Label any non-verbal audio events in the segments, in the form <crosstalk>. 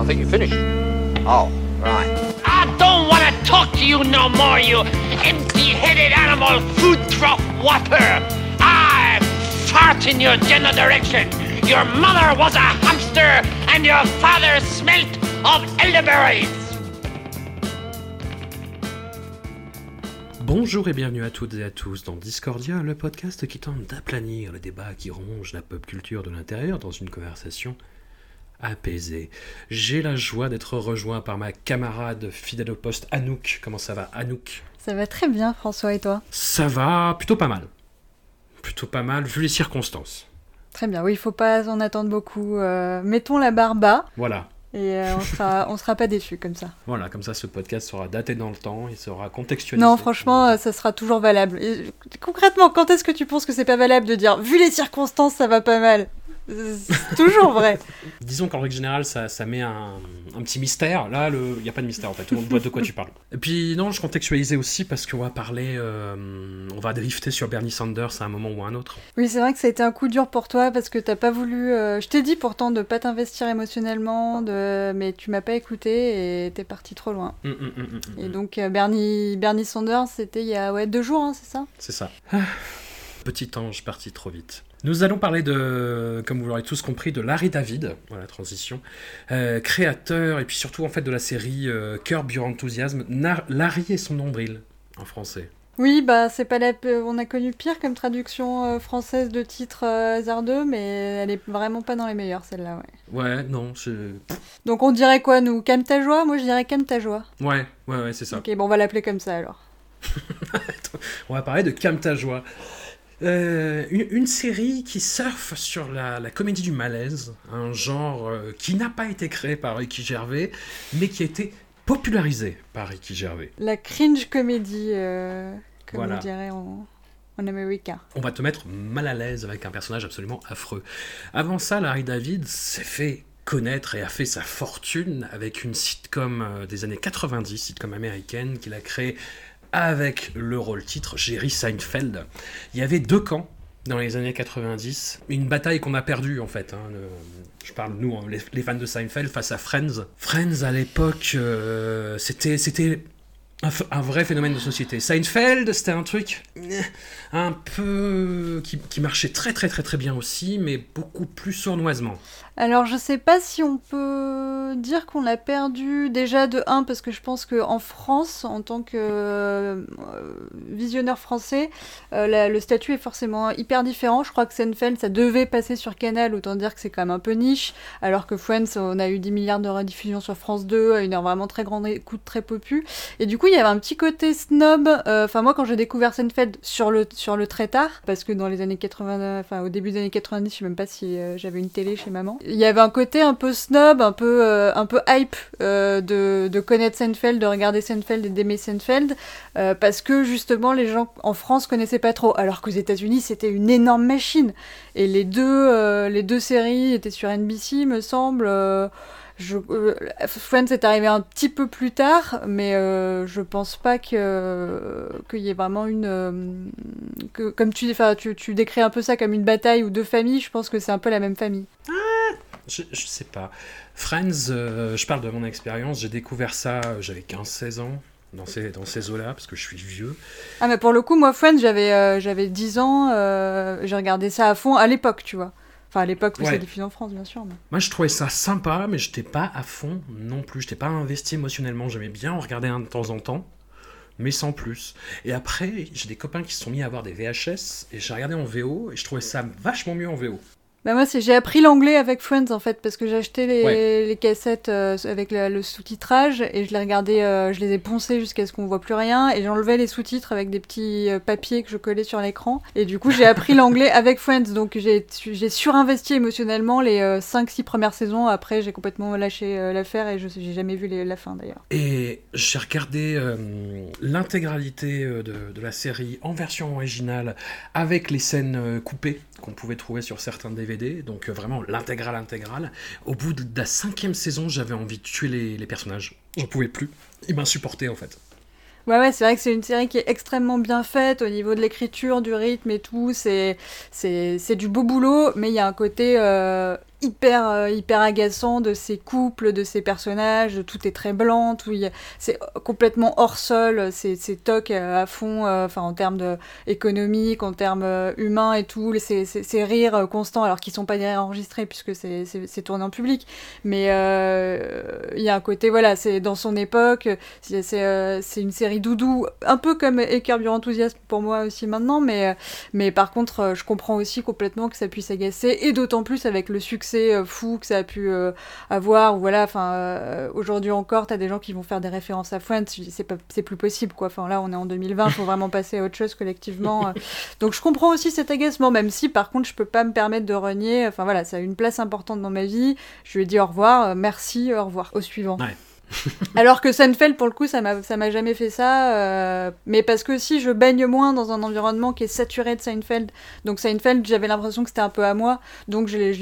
I think you finished. Oh, right. I don't want to talk to you no more, you empty-headed animal food trough whopper. I fart in your general direction. Your mother was a hamster and your father smelt of elderberries. Bonjour et bienvenue à toutes et à tous dans Discordia, le podcast qui tente d'aplanir le débat qui ronge la pop culture de l'intérieur dans une conversation apaisée. J'ai la joie d'être rejoint par ma camarade fidèle au poste Anouk. Comment ça va Anouk? Ça va très bien, François, et toi? Ça va plutôt pas mal. Plutôt pas mal vu les circonstances. Très bien, oui, il faut pas en attendre beaucoup. Euh, mettons la barre bas Voilà. et euh, on sera, on sera pas déçus comme ça. <laughs> Voilà, comme ça ce podcast sera daté dans le temps, il sera contextualisé. Non, franchement, euh, ça sera toujours valable. Et, concrètement, quand est-ce que tu penses que c'est pas valable de dire, vu les circonstances, ça va pas mal? C'est toujours vrai. <laughs> Disons qu'en règle générale, ça, ça met un, un petit mystère. Là, il n'y a pas de mystère en fait, tout le monde voit de quoi tu parles. Et puis, non, je contextualisais aussi parce qu'on va parler, euh, on va drifter sur Bernie Sanders à un moment ou à un autre. Oui, c'est vrai que ça a été un coup dur pour toi parce que t'as pas voulu. euh, Je t'ai dit pourtant de pas t'investir émotionnellement, de... mais tu m'as pas écouté et t'es parti trop loin. Hum, hum, hum. Et donc, euh, Bernie, Bernie Sanders, c'était il y a ouais, deux jours, hein, c'est ça? C'est ça. Petit ange parti trop vite. Nous allons parler de, comme vous l'aurez tous compris, de Larry David, voilà, transition, euh, créateur et puis surtout en fait de la série euh, Curb Your Enthusiasm, Nar- Larry et son nombril en français. Oui, bah c'est pas la... on a connu pire comme traduction euh, française de titre euh, hasardeux, mais elle est vraiment pas dans les meilleures celle-là, ouais. Ouais, non, c'est... Donc on dirait quoi nous? Calme ta joie Moi je dirais calme ta joie. Ouais, ouais, ouais, c'est ça. Ok, bon on va l'appeler comme ça alors. <laughs> On va parler de Calme ta joie. Euh, une, une série qui surfe sur la, la comédie du malaise, un genre euh, qui n'a pas été créé par Ricky Gervais, mais qui a été popularisé par Ricky Gervais. La cringe comédie, euh, comme Voilà. on dirait en, en américain. On va te mettre mal à l'aise avec un personnage absolument affreux. Avant ça, Larry David s'est fait connaître et a fait sa fortune avec une sitcom des années 90, sitcom américaine qu'il a créée avec le rôle titre Jerry Seinfeld. Il y avait deux camps dans les années 90, une bataille qu'on a perdue en fait. hein, je parle nous, hein, les, fans de Seinfeld face à Friends. Friends à l'époque, euh, c'était c'était un vrai phénomène de société. Seinfeld, c'était un truc eh, un peu qui, qui marchait très très très très bien aussi, mais beaucoup plus sournoisement. Alors je sais pas si on peut dire qu'on l'a perdu déjà de 1 parce que je pense qu'en France, en tant que euh, visionneur français, euh, le statut est forcément hyper différent. Je crois que Seinfeld, ça devait passer sur Canal, autant dire que c'est quand même un peu niche, alors que Friends, on a eu 10 milliards de rediffusions sur France 2, à une heure vraiment très grande écoute, très popu. Et du coup, il y avait un petit côté snob. euh, Enfin, moi, quand j'ai découvert Seinfeld sur le, sur le très tard, parce que dans les années 80, enfin, au début des années 90, je sais même pas si j'avais une télé chez maman. Il y avait un côté un peu snob, un peu, euh, un peu hype euh, de, de connaître Seinfeld, de regarder Seinfeld et d'aimer Seinfeld, euh, parce que justement, les gens en France connaissaient pas trop, alors qu'aux États-Unis, c'était une énorme machine. Et les deux, les deux séries étaient sur NBC, me semble. Euh, je, euh, Friends est arrivé un petit peu plus tard, mais euh, je pense pas que qu'il y ait vraiment une euh, que comme tu, enfin, tu tu décris un peu ça comme une bataille ou deux familles. Je pense que c'est un peu la même famille. Je, je sais pas. Friends, je parle de mon expérience, j'ai découvert ça, j'avais 15-16 ans. Dans ces, dans ces eaux-là, parce que je suis vieux. Ah mais pour le coup, moi Friends, j'avais j'avais 10 ans, j'ai regardé ça à fond à l'époque, tu vois. Enfin à l'époque où Ouais. c'est diffusé en France, bien sûr. mais- Moi, je trouvais ça sympa, mais j'étais pas à fond non plus. J'étais pas investi émotionnellement. J'aimais bien en regarder un de temps en temps, mais sans plus. Et après, j'ai des copains qui se sont mis à avoir des VHS, et j'ai regardé en VO, et je trouvais ça vachement mieux en VO. Bah moi, j'ai appris l'anglais avec Friends en fait parce que j'ai acheté les, Ouais. les cassettes euh, avec le, le sous-titrage et je les regardais, euh, je les ai poncées jusqu'à ce qu'on voit plus rien et j'enlevais les sous-titres avec des petits euh, papiers que je collais sur l'écran et du coup j'ai <laughs> appris l'anglais avec Friends donc j'ai surinvesti émotionnellement les 5-6 premières saisons. Après j'ai complètement lâché l'affaire et je j'ai jamais vu les- la fin d'ailleurs. Et j'ai regardé l'intégralité de, de la série en version originale avec les scènes coupées qu'on pouvait trouver sur certains DVD, donc euh, vraiment l'intégrale intégrale. Au bout de la cinquième saison, j'avais envie de tuer les, les personnages. J'en pouvais plus. Ils m'insupportaient en fait. Ouais, ouais, c'est vrai que c'est une série qui est extrêmement bien faite au niveau de l'écriture, du rythme et tout. C'est, c'est, c'est du beau boulot, mais il y a un côté euh, hyper, euh, hyper agaçant de ces couples, de ces personnages. Tout est très blanc, tout, y c'est complètement hors sol. C'est, toc à fond, euh, enfin en termes de économique, en termes euh, humains et tout. Ces, ces, rires constants, alors qu'ils sont pas des enregistrés puisque c'est, tourné en public. Mais il y a un côté, voilà, c'est dans son époque. C'est une série doudou, un peu comme Carburant Enthousiasme pour moi aussi maintenant, mais, mais par contre, je comprends aussi complètement que ça puisse agacer, et d'autant plus avec le succès euh, fou que ça a pu euh, avoir. Ou voilà, enfin, euh, aujourd'hui encore, t'as des gens qui vont faire des références à dis, c'est pas- c'est plus possible, quoi. Enfin, là, on est en 2020, faut vraiment passer à autre chose collectivement. <laughs> Donc, je comprends aussi cet agacement, même si, par contre, je peux pas me permettre de renier. Enfin, voilà, ça a une place importante dans ma vie. Je lui ai dit au revoir, merci, au revoir, au suivant. Ouais. <laughs> Alors que Seinfeld, pour le coup, ça m'a jamais fait ça. euh, mais parce que si je baigne moins dans un environnement qui est saturé de Seinfeld. Donc Seinfeld, j'avais l'impression que c'était un peu à moi. Donc j'ai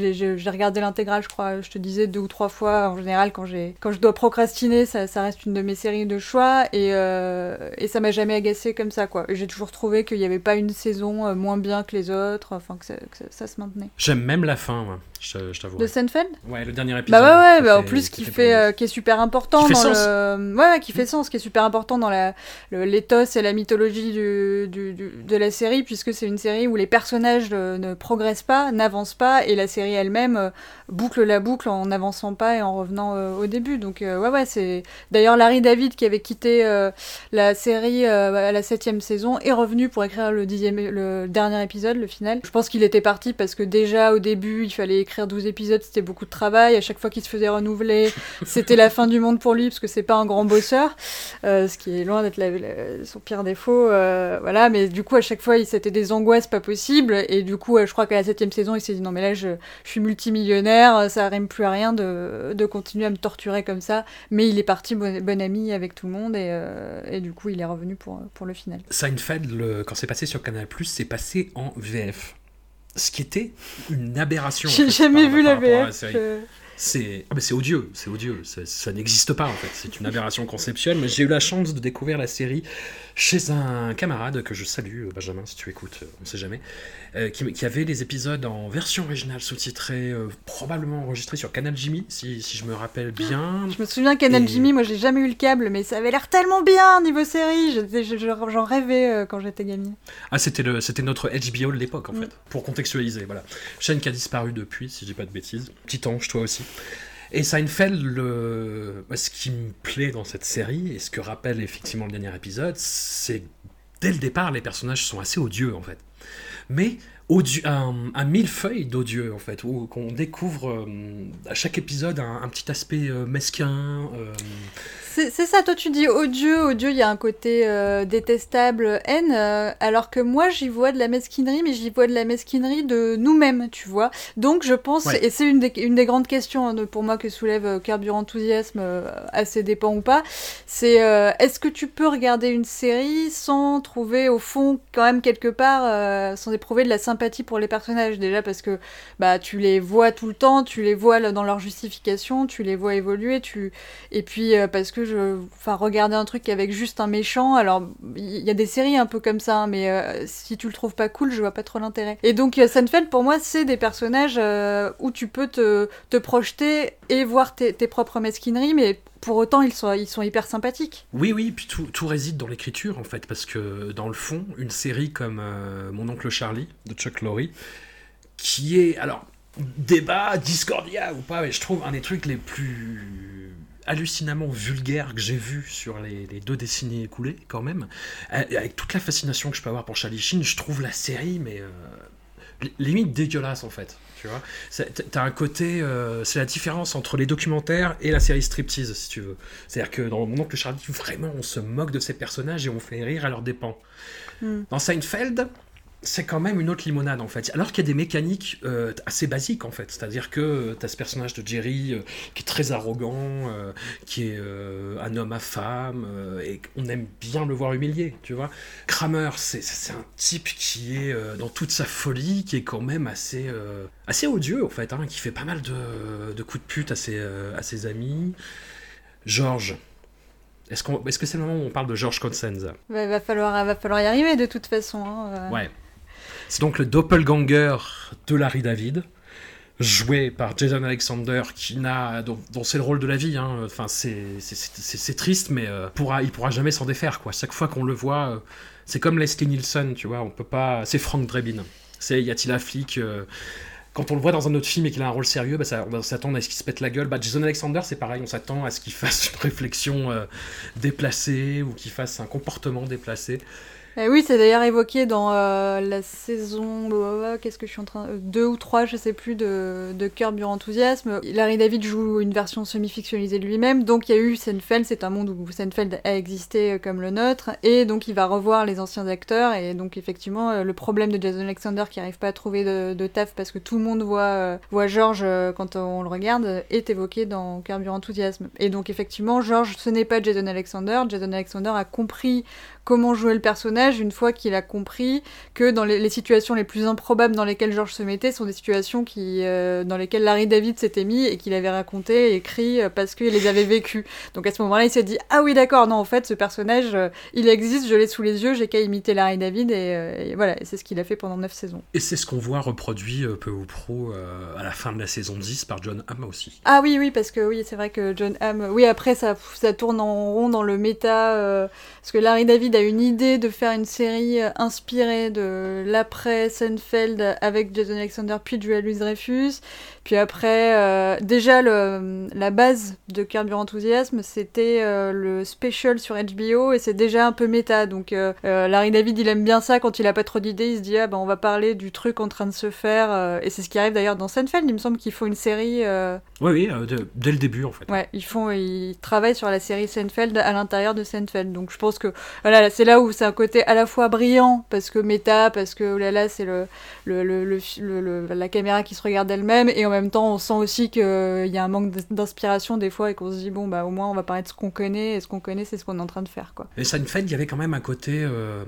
regardé l'intégrale, je crois, je te disais deux ou trois fois. En général, quand, quand je dois procrastiner, ça, ça reste une de mes séries de choix. Et, euh, et ça m'a jamais agacé comme ça, quoi. J'ai toujours trouvé qu'il n'y avait pas une saison euh, moins bien que les autres. Enfin, que ça, que ça, ça se maintenait. J'aime même la fin, moi. Je, je t'avoue. De Seinfeld? Ouais, le dernier épisode. Bah ouais, ouais, bah en plus qui fait, euh, qui est super important Qui fait dans sens. le, ouais, ouais, qui fait sens, qui est super important dans la, l'éthos et la mythologie du, du- du- de la série, puisque c'est une série où les personnages euh, ne progressent pas, n'avancent pas, et la série elle-même euh, boucle la boucle en n'avançant pas et en revenant euh, au début. Donc euh, ouais, ouais, c'est d'ailleurs Larry David qui avait quitté euh, la série à la septième saison est revenu pour écrire le dixième, le dernier épisode, le final. Je pense qu'il était parti parce que déjà au début il fallait écrire 12 épisodes, c'était beaucoup de travail. À chaque fois qu'il se faisait renouveler, c'était la fin du monde pour lui parce que c'est pas un grand bosseur, euh, ce qui est loin d'être son pire défaut. euh, voilà, mais du coup à chaque fois c'était des angoisses pas possibles et du coup euh, je crois qu'à la septième saison il s'est dit non mais là je, je suis multimillionnaire, ça rime plus à rien de, de continuer à me torturer comme ça. Mais il est parti bon, bon ami avec tout le monde et, euh, et du coup il est revenu pour, pour le final. Seinfeld, le- quand c'est passé sur Canal+, c'est passé en VF. Ce qui était une aberration. en J'ai fait, jamais vu la VF. C'est ah, odieux, c'est odieux, ça n'existe pas en fait, c'est une aberration conceptuelle, mais j'ai eu la chance de découvrir la série chez un camarade que je salue, Benjamin, si tu écoutes, euh, on sait jamais, euh, qui, qui avait les épisodes en version originale sous-titrée, euh, probablement enregistrés sur Canal Jimmy, si, si je me rappelle bien. Je me souviens Canal Et- Jimmy, moi j'ai jamais eu le câble, mais ça avait l'air tellement bien niveau série. Je- je- je- J'en rêvais euh, quand j'étais gamine. Ah, c'était le, c'était notre HBO de l'époque en Mm. fait, pour contextualiser, voilà. Chaîne qui a disparu depuis, si je dis pas de bêtises. Petit ange, toi aussi. Et Seinfeld, bah, ce qui me plaît dans cette série, et ce que rappelle effectivement le dernier épisode, c'est dès le départ, les personnages sont assez odieux en fait. Mais un, un millefeuille d'odieux en fait, où qu'on découvre euh, à chaque épisode un, un petit aspect euh, mesquin. euh, C'est ça, toi tu dis odieux, odieux, il y a un côté détestable, haine, alors que moi j'y vois de la mesquinerie, mais j'y vois de la mesquinerie de nous-mêmes, tu vois. Donc je pense, Ouais. et c'est une des, une des grandes questions hein, de- pour moi que soulève Carburant Enthousiasme, à ses dépens ou pas, c'est est-ce que tu peux regarder une série sans trouver au fond quand même quelque part, sans éprouver de la sympathie pour les personnages déjà parce que bah tu les vois tout le temps, tu les vois dans leur justification, tu les vois évoluer, tu et puis euh, parce que je enfin regarder un truc avec juste un méchant, alors il y a des séries un peu comme ça hein, mais euh, si tu le trouves pas cool, je vois pas trop l'intérêt. Et donc euh, Seinfeld pour moi c'est des personnages où tu peux te, te projeter et voir tes, tes propres mesquineries mais pour autant ils sont ils sont hyper sympathiques. Oui, oui, puis tout, tout réside dans l'écriture en fait, parce que dans le fond, une série comme euh, Mon oncle Charlie de Chuck Lorre, qui est, alors, débat, discordia ou pas, mais je trouve un des trucs les plus hallucinamment vulgaires que j'ai vu sur les, deux décennies écoulées, quand même. Euh, Avec toute la fascination que je peux avoir pour Charlie Sheen, je trouve la série, mais. euh, limite dégueulasse en fait. Tu vois, C'est- t'as un côté, euh, c'est la différence entre les documentaires et la série striptease, si tu veux. C'est-à-dire que dans Mon oncle Charlie, vraiment, on se moque de ces personnages et on fait rire à leurs dépens. Hmm. Dans Seinfeld, c'est quand même une autre limonade en fait. Alors qu'il y a des mécaniques euh, assez basiques en fait. C'est-à-dire que tu as ce personnage de Jerry euh, qui est très arrogant, euh, qui est euh, un homme à femme, euh, et on aime bien le voir humilié, tu vois. Kramer, c'est un type qui est euh, dans toute sa folie, qui est quand même assez, euh, assez odieux en fait, hein, qui fait pas mal de, de coups de pute à ses, euh, à ses amis. George. Est-ce qu'on- est-ce que c'est le moment où on parle de George Costanza? Va, va falloir, va falloir y arriver de toute façon. hein, euh. Ouais. C'est donc le doppelganger de Larry David, joué par Jason Alexander, qui n'a, dont, c'est le rôle de la vie. hein. Enfin, c'est, triste, mais euh, pourra, il pourra jamais s'en défaire. Chaque fois qu'on le voit, euh, c'est comme Leslie Nielsen, tu vois. On peut pas. C'est Frank Drebin. C'est y a-t-il un flic euh, quand on le voit dans un autre film et qu'il a un rôle sérieux, bah, ça- on s'attend à ce qu'il se pète la gueule. Bah, Jason Alexander, c'est pareil, on s'attend à ce qu'il <laughs> fasse une réflexion euh, déplacée ou qu'il fasse un comportement déplacé. Eh oui, c'est d'ailleurs évoqué dans euh, la saison, euh, qu'est-ce que je suis en train, euh, deux ou trois, je sais plus, de, de Curb Your. Larry David joue une version semi-fictionnalisée de lui-même, donc il y a eu Seinfeld, c'est un monde où Seinfeld a existé euh, comme le nôtre, et donc il va revoir les anciens acteurs, et donc effectivement, euh, le problème de Jason Alexander qui arrive pas à trouver de, taf parce que tout le monde voit, voit George quand on le regarde, est évoqué dans Curb Your Enthusiasm. Et donc effectivement, George, ce n'est pas Jason Alexander, Jason Alexander a compris comment jouer le personnage une fois qu'il a compris que dans les, les situations les plus improbables dans lesquelles George se mettait sont des situations qui, euh, dans lesquelles Larry David s'était mis et qu'il avait raconté et écrit euh, parce qu'il les avait vécues. Donc à ce moment-là, il s'est dit Ah oui, d'accord, non, en fait, ce personnage, euh, il existe, je l'ai sous les yeux, j'ai qu'à imiter Larry David et, et voilà, c'est ce qu'il a fait pendant 9 saisons. Et c'est ce qu'on voit reproduit peu ou prou euh, à la fin de la saison 10 par John Hamm aussi. Ah oui, oui, parce que oui, c'est vrai que John Hamm. Oui, après, ça, ça tourne en rond dans le méta. parce que Larry David a une idée de faire une série euh, inspirée de l'après Seinfeld avec Jason Alexander puis Julia Louis-Dreyfus. Puis après, euh, déjà, le, la base de Curb Your Enthusiasm, c'était euh, le special sur HBO et c'est déjà un peu méta. Donc euh, Larry David, il aime bien ça quand il a pas trop d'idées. Il se dit, ah ben on va parler du truc en train de se faire. et c'est ce qui arrive d'ailleurs dans Seinfeld. Il me semble qu'il faut une série. Oui, oui, de- dès le début en fait. Ouais, ils font, ils travaillent sur la série Seinfeld à l'intérieur de Seinfeld. Donc je pense que voilà, c'est là où c'est un côté à la fois brillant parce que méta, parce que oh là là, c'est le, la caméra qui se regarde elle-même, et en même temps, on sent aussi qu'il y a un manque d'inspiration des fois et qu'on se dit bon bah au moins on va parler de ce qu'on connaît et ce qu'on connaît, c'est ce qu'on est en train de faire quoi. Et Seinfeld, il y avait quand même un côté euh,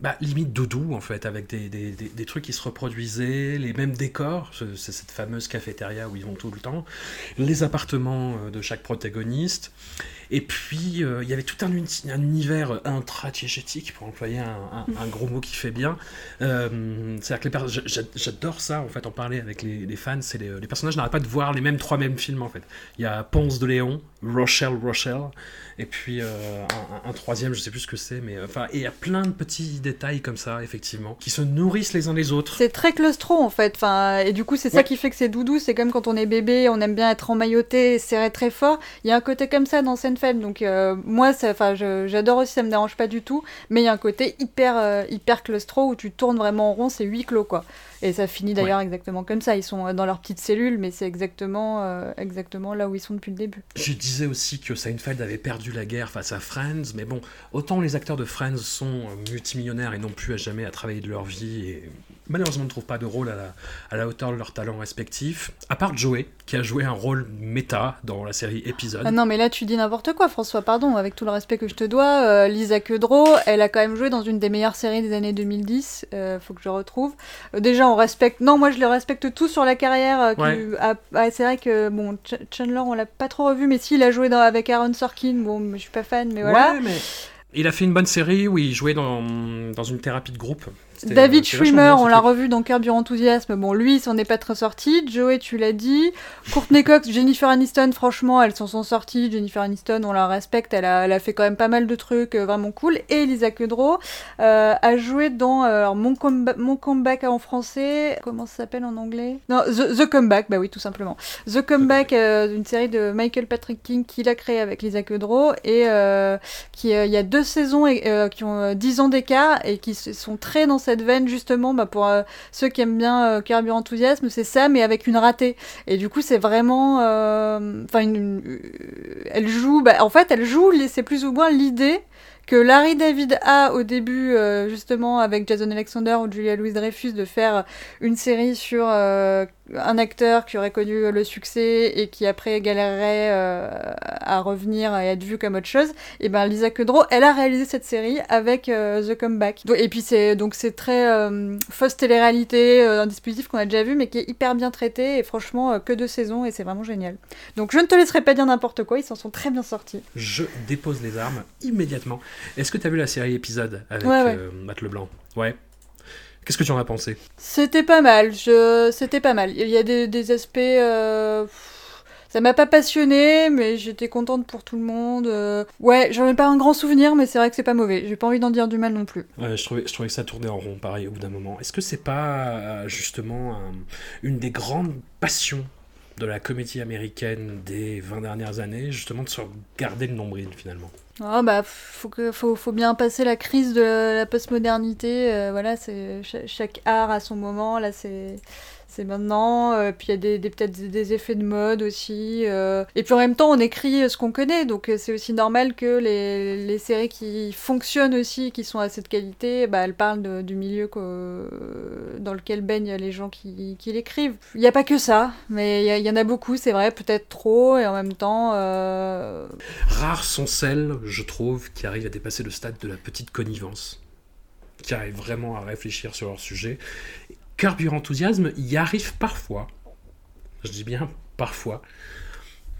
bah, limite doudou en fait, avec des, des, des- des trucs qui se reproduisaient, les mêmes décors, ce- c'est cette fameuse cafétéria où ils vont tout le temps, les appartements euh, de chaque protagoniste, et puis euh, il y avait tout un, uni- un univers intra-diégétique, pour employer un, gros mot qui fait bien. Euh, C'est-à-dire que j'adore ça en fait, en parler avec les, les fans, c'est les, les personnages n'arrêtent pas de voir les mêmes trois mêmes films en fait. Il y a Ponce de Léon, Rochelle Rochelle, et puis euh, un, troisième, je sais plus ce que c'est, mais euh, enfin, et il y a plein de petits détails comme ça, effectivement, qui se nourrissent les uns les autres. C'est très claustro en fait, enfin, et du coup c'est ça qui fait que c'est doudou, c'est comme quand on est bébé, on aime bien être emmailloté, serré très fort, il y a un côté comme ça dans Seinfeld, donc euh, moi enfin, j'adore aussi, ça me dérange pas du tout, mais il y a un côté hyper, euh, hyper claustro où tu tournes vraiment en rond, c'est huis clos quoi. Et ça finit d'ailleurs exactement comme ça, ils sont euh, dans leur petite cellule, mais c'est exactement, euh, exactement là où ils sont depuis le début. Je disais aussi que Seinfeld avait perdu la guerre face à Friends, mais bon, autant les acteurs de Friends sont euh, multimillionnaires et n'ont plus à jamais à travailler de leur vie et malheureusement ne trouvent pas de rôle à la, à la hauteur de leurs talents respectifs, à part Joey, qui a joué un rôle méta dans la série Épisode. Ah non, mais là, tu dis n'importe quoi, François, pardon, avec tout le respect que je te dois. euh, Lisa Kudrow, elle a quand même joué dans une des meilleures séries des années 2010, euh, faut que je retrouve. Euh, déjà, on respecte. Non, moi, je les respecte tous sur la carrière. euh, Ouais. ah, ah, c'est vrai que, bon, Ch- Chandler, on l'a pas trop revu, mais si, il a joué dans... avec Aaron Sorkin. Bon, je suis pas fan, mais voilà. Ouais, mais il a fait une bonne série où il jouait dans, dans une thérapie de groupe. David euh, vachement Schwimmer, on l'a revu dans Curb Your Enthusiasm. Bon, lui, il s'en est pas très sorti. Joey, tu l'as dit. Courtney Cox, <laughs> Jennifer Aniston, franchement, elles s'en sont sorties. Jennifer Aniston, on la respecte. Elle a, elle a fait quand même pas mal de trucs euh, vraiment cool. Et Lisa Kudrow euh, a joué dans alors, Mon, Comeback en français. Comment ça s'appelle en anglais? Non, The, The Comeback, bah oui, tout simplement. The Comeback, euh, une série de Michael Patrick King qu'il a créé avec Lisa Kudrow. Et euh, qui, il y a deux saisons et, qui ont euh, 10 ans d'écart et qui sont très dans cette justement bah, pour euh, ceux qui aiment bien euh, Curb Your Enthusiasm, c'est ça, mais avec une ratée. Et du coup, c'est vraiment, euh, enfin, une- elle joue, bah, en fait, elle joue, c'est plus ou moins l'idée que Larry David a au début, justement, avec Jason Alexander ou Julia Louis-Dreyfus, de faire une série sur un acteur qui aurait connu le succès et qui après galérerait euh, à revenir et être vu comme autre chose. Et ben Lisa Kudrow, elle a réalisé cette série avec euh, The Comeback. Et puis c'est donc c'est très euh, fausse télé-réalité, un dispositif qu'on a déjà vu mais qui est hyper bien traité et franchement que deux saisons et c'est vraiment génial. Donc je ne te laisserai pas dire n'importe quoi, ils s'en sont très bien sortis. Je dépose les armes immédiatement. Est-ce que tu as vu la série épisode avec Ouais, ouais. Matt Leblanc? Ouais. Qu'est-ce que tu en as pensé? C'était pas mal, je... c'était pas mal. Il y a des, des aspects... euh, Ça m'a pas passionné, mais j'étais contente pour tout le monde. euh. Ouais, j'en ai pas un grand souvenir, mais c'est vrai que c'est pas mauvais. J'ai pas envie d'en dire du mal non plus. Ouais, je trouvais, je trouvais que ça tournait en rond, pareil, au bout d'un moment. Est-ce que c'est pas euh, justement un- une des grandes passions de la comédie américaine des 20 dernières années, justement de se garder le nombril finalement Ah bah faut faut, faut bien passer la crise de la postmodernité. euh, voilà, c'est cha- chaque art a son moment. Là, c'est c'est maintenant. euh, puis il y a des, peut-être des, effets de mode aussi. euh. et puis en même temps, on écrit ce qu'on connaît, donc euh, c'est aussi normal que les, les séries qui fonctionnent aussi, qui sont à cette qualité, bah, elles parlent du milieu dans lequel baignent les gens qui, qui l'écrivent. Il n'y a pas que ça, mais il y en a beaucoup, c'est vrai, peut-être trop, et en même temps. euh, Rares sont celles, je trouve, qui arrivent à dépasser le stade de la petite connivence, qui arrivent vraiment à réfléchir sur leur sujet. Curb Your Enthusiasm y arrive parfois, je dis bien parfois,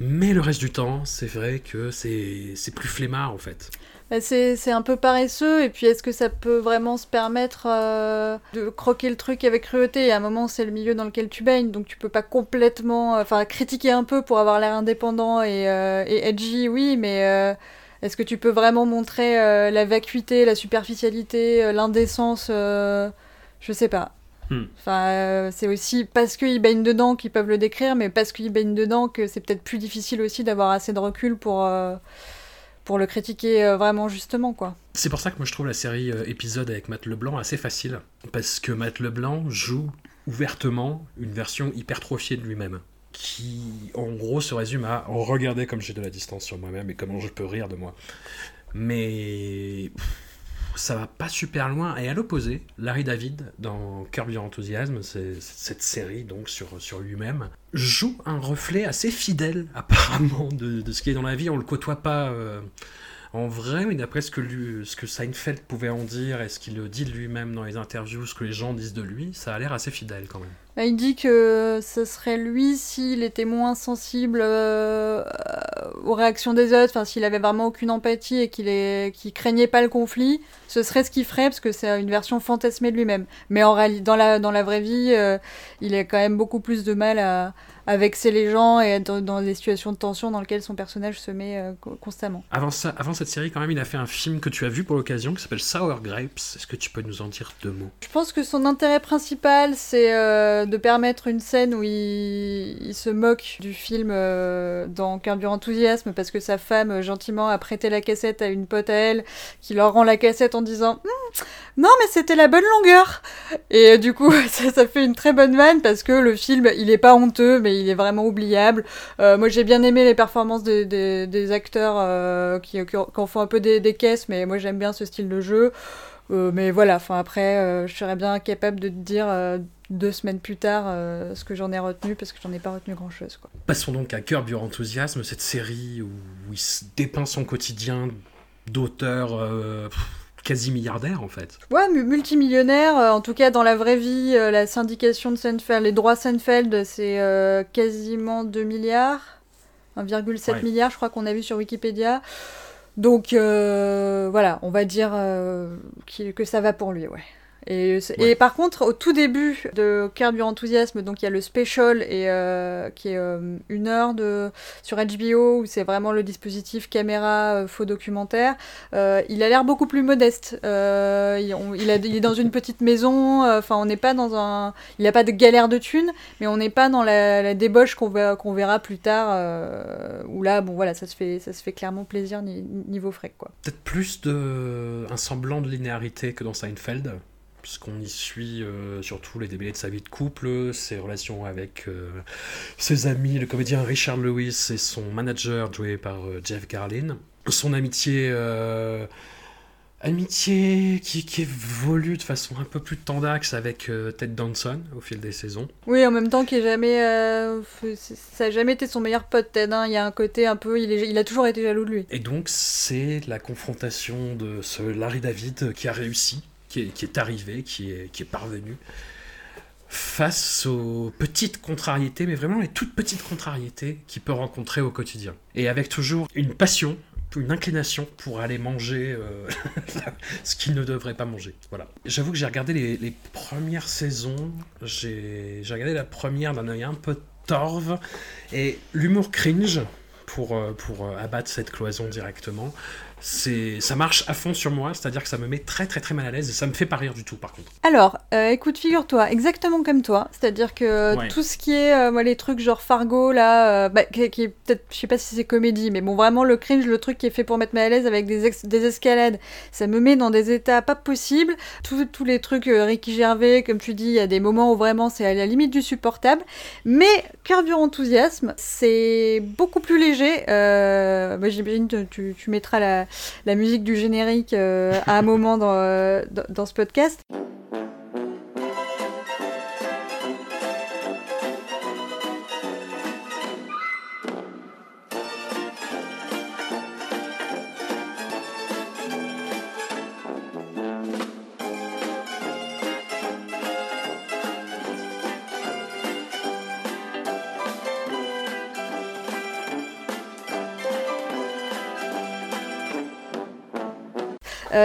mais le reste du temps, c'est vrai que c'est plus flemmard en fait. Bah, c'est un peu paresseux, et puis est-ce que ça peut vraiment se permettre euh, de croquer le truc avec cruauté? Et à un moment, c'est le milieu dans lequel tu baignes, donc tu peux pas complètement. Enfin, critiquer un peu pour avoir l'air indépendant et, euh, et edgy, oui, mais euh, est-ce que tu peux vraiment montrer euh, la vacuité, la superficialité, euh, l'indécence euh, Je sais pas. Hmm. Enfin, euh, c'est aussi parce qu'ils baignent dedans qu'ils peuvent le décrire, mais parce qu'ils baignent dedans que c'est peut-être plus difficile aussi d'avoir assez de recul pour. euh, pour le critiquer euh, vraiment justement quoi. C'est pour ça que moi je trouve la série épisode avec Matt Leblanc assez facile, parce que Matt Leblanc joue ouvertement une version hypertrophiée de lui-même, qui en gros se résume à regarder comme j'ai de la distance sur moi-même et comment je peux rire de moi. Mais pff, ça va pas super loin. Et à l'opposé, Larry David, dans Curb Your Enthusiasm, cette série donc sur, sur lui-même, joue un reflet assez fidèle apparemment de, de ce qui est dans la vie. On le côtoie pas euh, en vrai, mais d'après ce que, ce que Seinfeld pouvait en dire et ce qu'il dit lui-même dans les interviews, ce que les gens disent de lui, ça a l'air assez fidèle quand même. Bah, il dit que ce serait lui s'il était moins sensible euh, aux réactions des autres, s'il avait vraiment aucune empathie et qu'il qu'il craignait pas le conflit, ce serait ce qu'il ferait parce que c'est une version fantasmée de lui-même. Mais en réalité, dans la, dans la vraie vie, euh, il a quand même beaucoup plus de mal à, à vexer les gens et être dans, dans des situations de tension dans lesquelles son personnage se met euh, co- constamment. Avant, ça, avant cette série, quand même, il a fait un film que tu as vu pour l'occasion qui s'appelle Sour Grapes. Est-ce que tu peux nous en dire deux mots? Je pense que son intérêt principal, c'est euh, de permettre une scène où il, il se moque du film euh, dans Carburant Enthousiasme parce que sa femme, euh, gentiment, a prêté la cassette à une pote à elle qui leur rend la cassette en disant Hum, Non, mais c'était la bonne longueur Et du coup, <laughs> ça, ça fait une très bonne vanne parce que le film, il est pas honteux, mais il est vraiment oubliable. Euh, moi, j'ai bien aimé les performances des, acteurs euh, qui, qui, en font un peu des, caisses, mais moi, j'aime bien ce style de jeu. Euh, mais voilà, enfin après, je serais bien capable de te dire deux semaines plus tard ce que j'en ai retenu parce que j'en ai pas retenu grand chose. Passons donc à Curb Your Enthusiasm, cette série où, il se dépeint son quotidien d'auteur quasi milliardaire en fait. Ouais, mu- multimillionnaire, euh, en tout cas dans la vraie vie, euh, la syndication de Seinfeld, les droits Seinfeld, c'est euh, quasiment 2 milliards, 1,7 Ouais. milliard, je crois qu'on a vu sur Wikipédia. Donc voilà, on va dire que ça va pour lui, ouais. Et, c'est- Ouais. et par contre, au tout début de Curb Your Enthusiasm, donc il y a le special et euh, qui est euh, une heure de sur HBO où c'est vraiment le dispositif caméra euh, faux documentaire. Il a l'air beaucoup plus modeste. Il, on- il a- il est dans une petite maison. Enfin, on n'est pas dans un. Il n'a pas de galère de thunes, mais on n'est pas dans la, la débauche qu'on verra, plus tard. où là, bon, voilà, ça se fait, ça se fait clairement plaisir ni- niveau frais, quoi. Peut-être plus de un semblant de linéarité que dans Seinfeld. Puisqu'on y suit euh, surtout les démêlés de sa vie de couple, ses relations avec euh, ses amis, le comédien Richard Lewis et son manager joué par euh, Jeff Garlin. Son amitié, amitié qui, qui évolue de façon un peu plus tendax avec euh, Ted Danson au fil des saisons. Oui, en même temps, qui est jamais, euh, ça a jamais été son meilleur pote, Ted. hein. Il y a un côté un peu, il, est, il a toujours été jaloux de lui. Et donc c'est la confrontation de ce Larry David qui a réussi, qui est, arrivé, qui est, parvenu, face aux petites contrariétés, mais vraiment les toutes petites contrariétés qu'il peut rencontrer au quotidien. Et avec toujours une passion, une inclination pour aller manger euh, <laughs> ce qu'il ne devrait pas manger. Voilà. J'avoue que j'ai regardé les, premières saisons, j'ai regardé la première d'un œil un peu torve, et l'humour cringe, pour, euh, euh, abattre cette cloison directement, c'est ça marche à fond sur moi, c'est-à-dire que ça me met très très très mal à l'aise et ça me fait pas rire du tout par contre. Alors, euh, écoute, figure-toi, exactement comme toi, c'est-à-dire que Ouais. tout ce qui est, euh, moi, les trucs genre Fargo, là, euh, bah, qui, peut-être, je sais pas si c'est comédie, mais bon, vraiment le cringe, le truc qui est fait pour mettre mal à l'aise avec des, ex- des escalades, ça me met dans des états pas possibles. Tous- les trucs euh, Ricky Gervais, comme tu dis, il y a des moments où vraiment c'est à la limite du supportable. Mais Curb Your Enthusiasm, c'est beaucoup plus léger. Euh, bah, J'imagine que tu, tu mettras la, la musique du générique euh, à un moment dans, euh, ce podcast.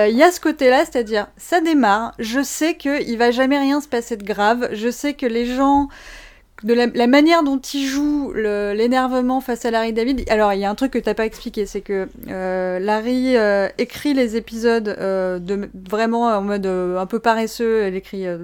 Il y a ce côté-là, c'est-à-dire, ça démarre, je sais qu'il va jamais rien se passer de grave, je sais que les gens, de la, manière dont ils jouent le- l'énervement face à Larry David, alors il y a un truc que t'as pas expliqué, c'est que euh, Larry euh, écrit les épisodes euh, de, vraiment en mode euh, un peu paresseux, elle écrit euh,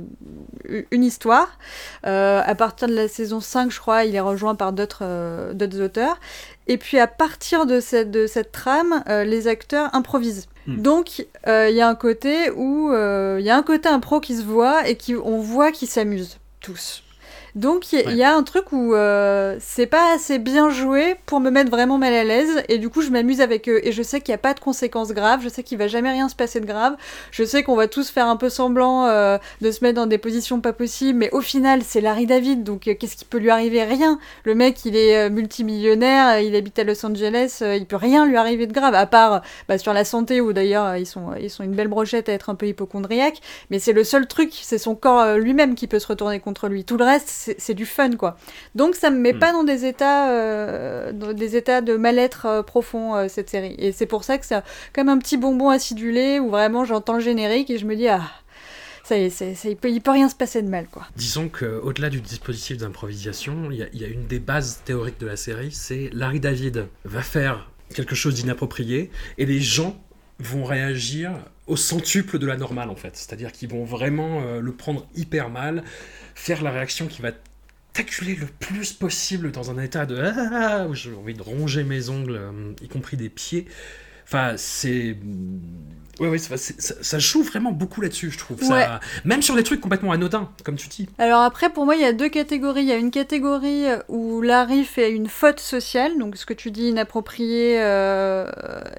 une histoire. Euh, à partir de la saison 5, je crois, il est rejoint par d'autres euh, auteurs. Et puis à partir de cette, trame, euh, les acteurs improvisent. Hmm. Donc euh, il y a un côté où euh, il y a un côté impro qui se voit et qui on voit qu'ils s'amusent tous. Donc il y, a- il y a un truc où euh, c'est pas assez bien joué pour me mettre vraiment mal à l'aise. Et du coup je m'amuse avec eux. Et je sais qu'il n'y a pas de conséquences graves, je sais qu'il va jamais rien se passer de grave, je sais qu'on va tous faire un peu semblant euh, de se mettre dans des positions pas possibles. Mais au final c'est Larry David. Donc euh, qu'est-ce qui peut lui arriver? Rien. Le mec il est multimillionnaire, il habite à Los Angeles, il peut rien lui arriver de grave. À part bah, sur la santé où d'ailleurs ils sont ils sont une belle brochette à être un peu hypochondriaques. Mais c'est le seul truc, c'est son corps lui-même qui peut se retourner contre lui. Tout le reste, c'est du fun, quoi. Donc ça me met Mm. pas dans des états, euh, dans des états de mal-être euh, profond euh, cette série. Et c'est pour ça que c'est comme un petit bonbon acidulé où vraiment j'entends le générique et je me dis ah. Ça y est, c'est- il, peut, il peut rien se passer de mal, quoi. Disons qu'au-delà du dispositif d'improvisation, il y, y a une des bases théoriques de la série, c'est Larry David va faire quelque chose d'inapproprié et les gens vont réagir au centuple de la normale en fait. C'est-à-dire qu'ils vont vraiment euh, le prendre hyper mal, faire la réaction qui va t'acculer le plus possible dans un état de ah, j'ai envie de ronger mes ongles, euh, y compris des pieds. Enfin, c'est. Ouais, ouais, ça, ça joue vraiment beaucoup là-dessus, je trouve. Ouais. Ça... Même sur des trucs complètement anodins, comme tu dis. Alors après, pour moi, il y a deux catégories. Il y a une catégorie où Larry fait une faute sociale, donc ce que tu dis inapproprié, euh,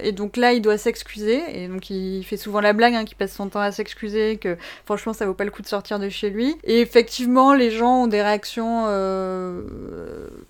et donc là, il doit s'excuser. Et donc il fait souvent la blague, hein, qu'il passe son temps à s'excuser, que franchement, ça vaut pas le coup de sortir de chez lui. Et effectivement, les gens ont des réactions. euh,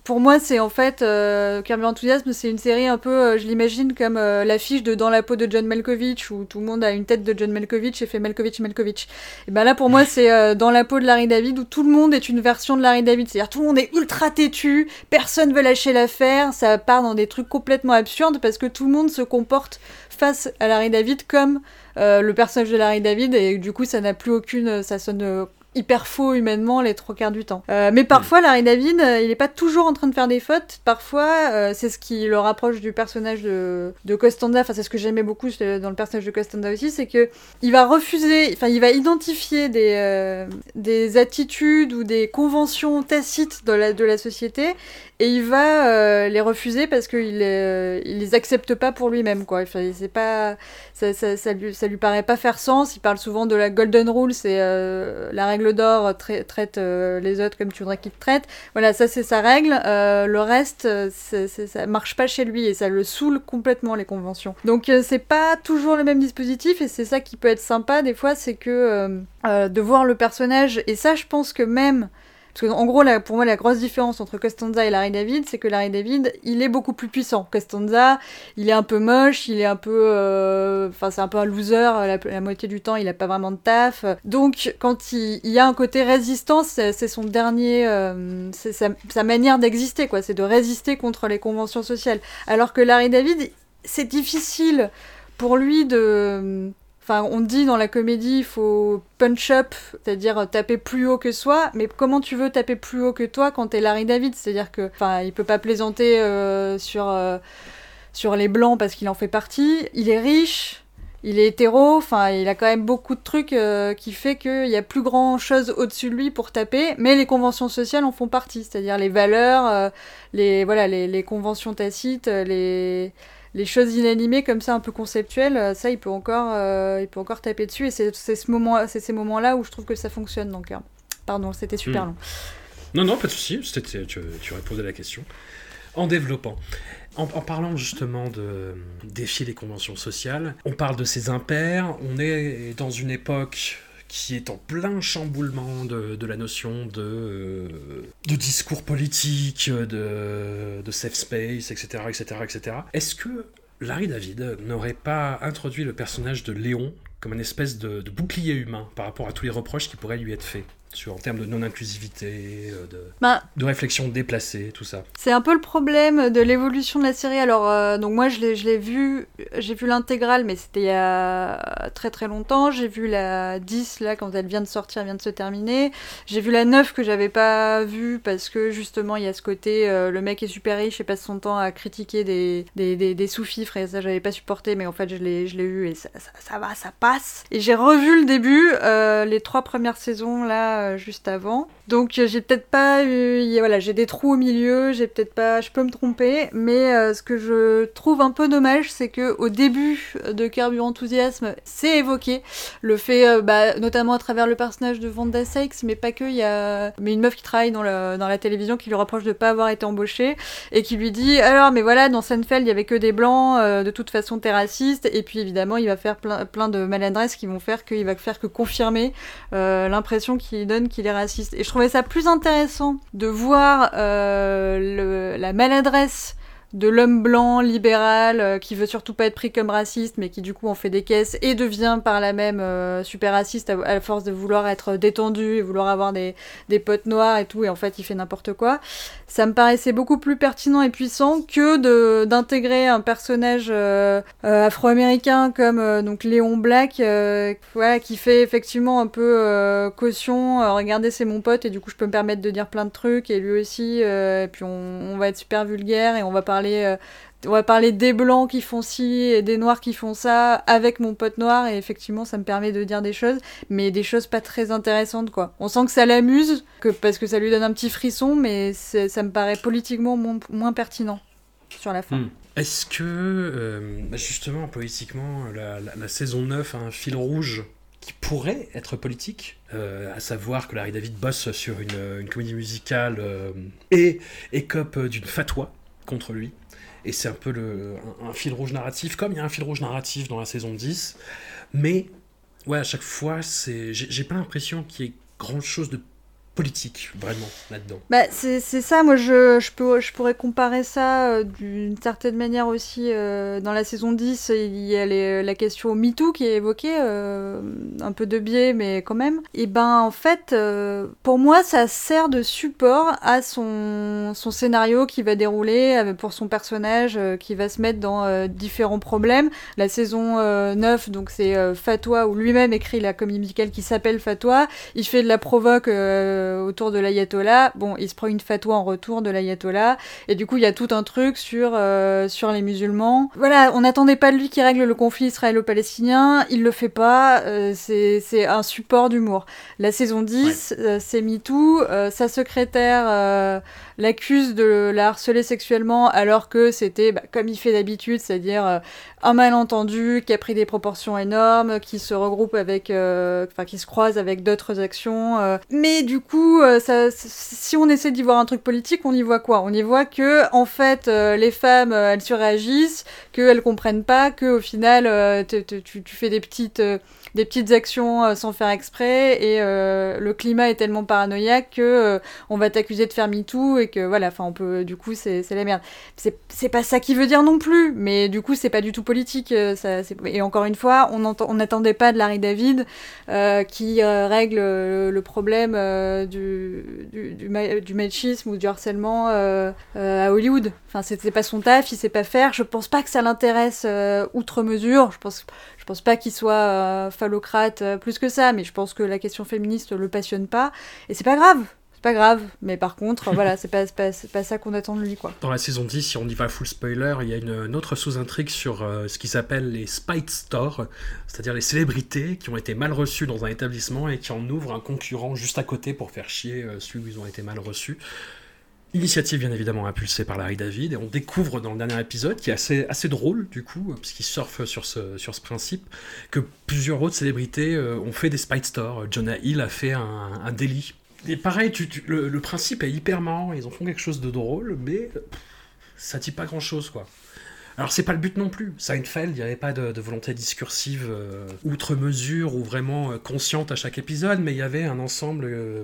Pour moi, c'est en fait euh, Enthusiasm, c'est une série un peu, euh, je l'imagine comme euh, l'affiche de Dans la peau de John Malkovich, où tout le monde a une tête de John Malkovich et fait Malkovich Malkovich. Et ben là, pour moi, c'est euh, dans la peau de Larry David où tout le monde est une version de Larry David. C'est-à-dire tout le monde est ultra têtu, personne veut lâcher l'affaire, ça part dans des trucs complètement absurdes parce que tout le monde se comporte face à Larry David comme euh, le personnage de Larry David et du coup, ça n'a plus aucune, ça sonne euh, hyper faux humainement les trois quarts du temps. Euh, mais parfois, Larry David, euh, il est pas toujours en train de faire des fautes. Parfois, euh, c'est ce qui le rapproche du personnage de, de Costanza. Enfin, c'est ce que j'aimais beaucoup dans le personnage de Costanza aussi, c'est que il va refuser, enfin, il va identifier des, des attitudes ou des conventions tacites de la, de la société et il va euh, les refuser parce qu'il euh, il les accepte pas pour lui-même quoi. C'est pas ça, ça, ça, lui, lui paraît pas faire sens. Il parle souvent de la golden rule, c'est euh, la règle d'or tra traite euh, les autres comme tu voudrais qu'ils te traitent. Voilà, ça c'est sa règle. Euh, le reste, euh, ça marche pas chez lui et ça le saoule complètement les conventions. Donc euh, c'est pas toujours le même dispositif et c'est ça qui peut être sympa des fois, c'est que euh, euh, de voir le personnage et ça je pense que même parce que, en gros, pour moi, la grosse différence entre Costanza et Larry David, c'est que Larry David, il est beaucoup plus puissant. Costanza, il est un peu moche, il est un peu. euh, Enfin, c'est un peu un loser. La, moitié du temps, il a pas vraiment de taf. Donc, quand il, y a un côté résistance, c'est c'est son dernier. euh, c'est sa, sa manière d'exister, quoi. C'est de résister contre les conventions sociales. Alors que Larry David, c'est difficile pour lui de. Enfin, on dit dans la comédie, il faut punch up, c'est-à-dire taper plus haut que soi, mais comment tu veux taper plus haut que toi quand t'es Larry David? C'est-à-dire que, enfin, il peut pas plaisanter euh, sur, euh, sur les blancs parce qu'il en fait partie, il est riche, il est hétéro, enfin, il a quand même beaucoup de trucs euh, qui fait qu'il y a plus grand chose au-dessus de lui pour taper, mais les conventions sociales en font partie, c'est-à-dire les valeurs, les, voilà, les, conventions tacites, les les choses inanimées comme ça un peu conceptuelles euh, ça il peut encore euh, il peut encore taper dessus et c'est ce moment c'est ces moments là où je trouve que ça fonctionne donc euh, pardon c'était super Mm. long Non, non, pas de souci. c'était- Tu, tu réponds à la question. En développant. En, en parlant justement de défier les conventions sociales, on parle de ces impairs. On est dans une époque qui est en plein chamboulement de, la notion de, euh, de discours politique, de, safe space, etc. etc., etc. Est-ce que Larry David n'aurait pas introduit le personnage de Léon comme une espèce de bouclier humain par rapport à tous les reproches qui pourraient lui être faits? Sur, en termes de non-inclusivité, euh, de, bah de réflexion déplacée, tout ça. c'est un peu le problème de l'évolution de la série. Alors euh, donc moi je l'ai vu j'ai vu l'intégrale mais c'était il y a très très longtemps. J'ai vu la 10 là quand elle vient de sortir elle vient de se terminer. J'ai vu la 9 que j'avais pas vue parce que justement il y a ce côté euh, le mec est super riche et passe son temps à critiquer des, des, des, des sous-fifres et ça j'avais pas supporté mais en fait je l'ai je l'ai vu et ça, ça, ça va ça passe. Et j'ai revu le début euh, les trois premières saisons là euh, juste avant. Donc euh, j'ai peut-être pas eu voilà j'ai des trous au milieu j'ai peut-être pas je peux me tromper mais euh, ce que je trouve un peu dommage c'est que au début de Curb Your Enthusiasm c'est évoqué le fait bah, notamment à travers le personnage de Vanda Sykes mais pas que il y a mais une meuf qui travaille dans, le, dans la télévision qui lui reproche de pas avoir été embauchée et qui lui dit alors mais voilà dans Seinfeld il y avait que des blancs de toute façon t'es raciste et puis évidemment il va faire plein, plein de maladresses qui vont faire qu'il va faire que confirmer l'impression qu'il qu'il est raciste. Et je trouvais ça plus intéressant de voir euh, le- la maladresse de l'homme blanc libéral euh, qui veut surtout pas être pris comme raciste mais qui du coup en fait des caisses et devient par la même euh, super raciste à, force de vouloir être détendu et vouloir avoir des, des potes noirs et tout et en fait il fait n'importe quoi. Ça me paraissait beaucoup plus pertinent et puissant que d'intégrer un personnage euh, afro-américain comme donc Léon Black voilà qui fait effectivement un peu caution regardez c'est mon pote et du coup je peux me permettre de dire plein de trucs et lui aussi et puis on, on va être super vulgaire et on va parler euh, on va parler des blancs qui font ci et des noirs qui font ça avec mon pote noir et effectivement ça me permet de dire des choses mais des choses pas très intéressantes quoi. On sent que ça l'amuse que parce que ça lui donne un petit frisson mais ça me paraît politiquement moins, pertinent sur la fin. Hmm. Est-ce que, euh, bah, justement, politiquement, la, saison 9 a un fil rouge qui pourrait être politique, euh, à savoir que Larry David bosse sur une, une comédie musicale euh, et écope d'une fatwa? Contre lui. Et c'est un peu le, un, fil rouge narratif, comme il y a un fil rouge narratif dans la saison 10. Mais, ouais, à chaque fois, j'ai pas l'impression qu'il y ait grand chose de politique, vraiment, là-dedans. Bah, c'est ça, moi je, je, peux, je pourrais comparer ça euh, d'une certaine manière aussi. euh, dans la saison 10, il y a la question MeToo qui est évoquée, euh, un peu de biais, mais quand même. Et ben en fait, pour moi, ça sert de support à son, son scénario qui va dérouler pour son personnage qui va se mettre dans différents problèmes. La saison euh, 9, donc c'est Fatwa, où lui-même écrit la comédie musicale qui s'appelle Fatwa. Il fait de la provoque autour de l'ayatollah. Bon, il se prend une fatwa en retour de l'ayatollah. Et du coup, il y a tout un truc sur, euh, sur les musulmans. Voilà, on n'attendait pas de lui qui règle le conflit israélo-palestinien. Il le fait pas. euh, c'est un support d'humour. La saison 10, euh, c'est MeToo. Euh, sa secrétaire euh, l'accuse de la harceler sexuellement alors que c'était bah, comme il fait d'habitude, c'est-à-dire euh, un malentendu qui a pris des proportions énormes, qui se regroupe avec, euh, enfin qui se croise avec d'autres actions. euh. Mais du coup, ça, si on essaie d'y voir un truc politique, on y voit quoi? On y voit que en fait, les femmes, elles surréagissent, qu'elles comprennent pas, que au final, tu, tu fais des petites des petites actions euh, sans faire exprès et euh, le climat est tellement paranoïaque que euh, on va t'accuser de faire MeToo et que voilà, enfin on peut du coup c'est la merde. C'est pas ça qui veut dire non plus, mais du coup c'est pas du tout politique. ça, et encore une fois, on n'attendait pas de Larry David qui règle le, problème du, du, du, ma- du machisme ou du harcèlement à Hollywood. Enfin c'était pas son taf, il sait pas faire. Je pense pas que ça l'intéresse outre mesure. Je pense pense pas qu'il soit euh, phallocrate euh, plus que ça, mais je pense que la question féministe le passionne pas. Et c'est pas grave, c'est pas grave. Mais par contre, <laughs> voilà, c'est pas, c'est pas, c'est pas ça qu'on attend de lui, quoi. Dans la saison 10, si on y va full spoiler, il y a une, une autre sous-intrigue sur euh, ce qu'ils appellent les Spite Stores, c'est-à-dire les célébrités qui ont été mal reçues dans un établissement et qui en ouvrent un concurrent juste à côté pour faire chier euh, celui où ils ont été mal reçus. Initiative bien évidemment impulsée par Larry David, et on découvre dans le dernier épisode, qui est assez, assez drôle du coup, puisqu'il surfe sur ce, sur ce principe, que plusieurs autres célébrités euh, ont fait des Spite Stores. Jonah Hill a fait un, délit. Et pareil, le, principe est hyper marrant, ils en font quelque chose de drôle, mais pff, ça dit pas grand chose quoi. Alors c'est pas le but non plus. Seinfeld, il n'y avait pas de, volonté discursive euh, outre mesure ou vraiment euh, consciente à chaque épisode, mais il y avait un ensemble euh,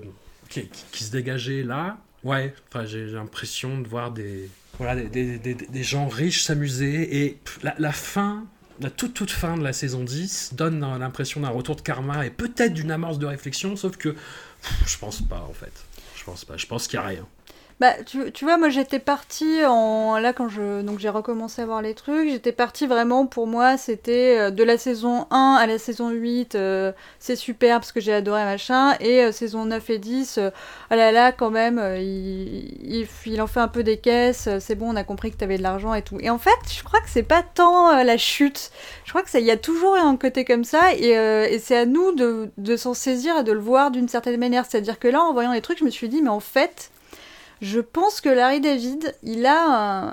qui se dégageait là. Ouais, enfin j'ai l'impression de voir des, voilà, des, des- gens riches s'amuser et la, la fin, la toute toute fin de la saison 10 donne l'impression d'un retour de karma et peut-être d'une amorce de réflexion, sauf que pff, je pense pas en fait. Je pense pas, je pense qu'il y a rien. Bah, tu, tu vois, moi j'étais partie en. Là, quand je. Donc j'ai recommencé à voir les trucs, j'étais partie vraiment pour moi, c'était euh, de la saison 1 à la saison 8, euh, c'est super parce que j'ai adoré machin, et euh, saison 9 et 10, euh, oh là là, quand même, il, il, en fait un peu des caisses, c'est bon, on a compris que t'avais de l'argent et tout. Et en fait, je crois que c'est pas tant la chute, je crois que ça, il y a toujours un côté comme ça, et, et c'est à nous de, de s'en saisir et de le voir d'une certaine manière. C'est-à-dire que là, en voyant les trucs, je me suis dit, mais en fait. Je pense que Larry David, il a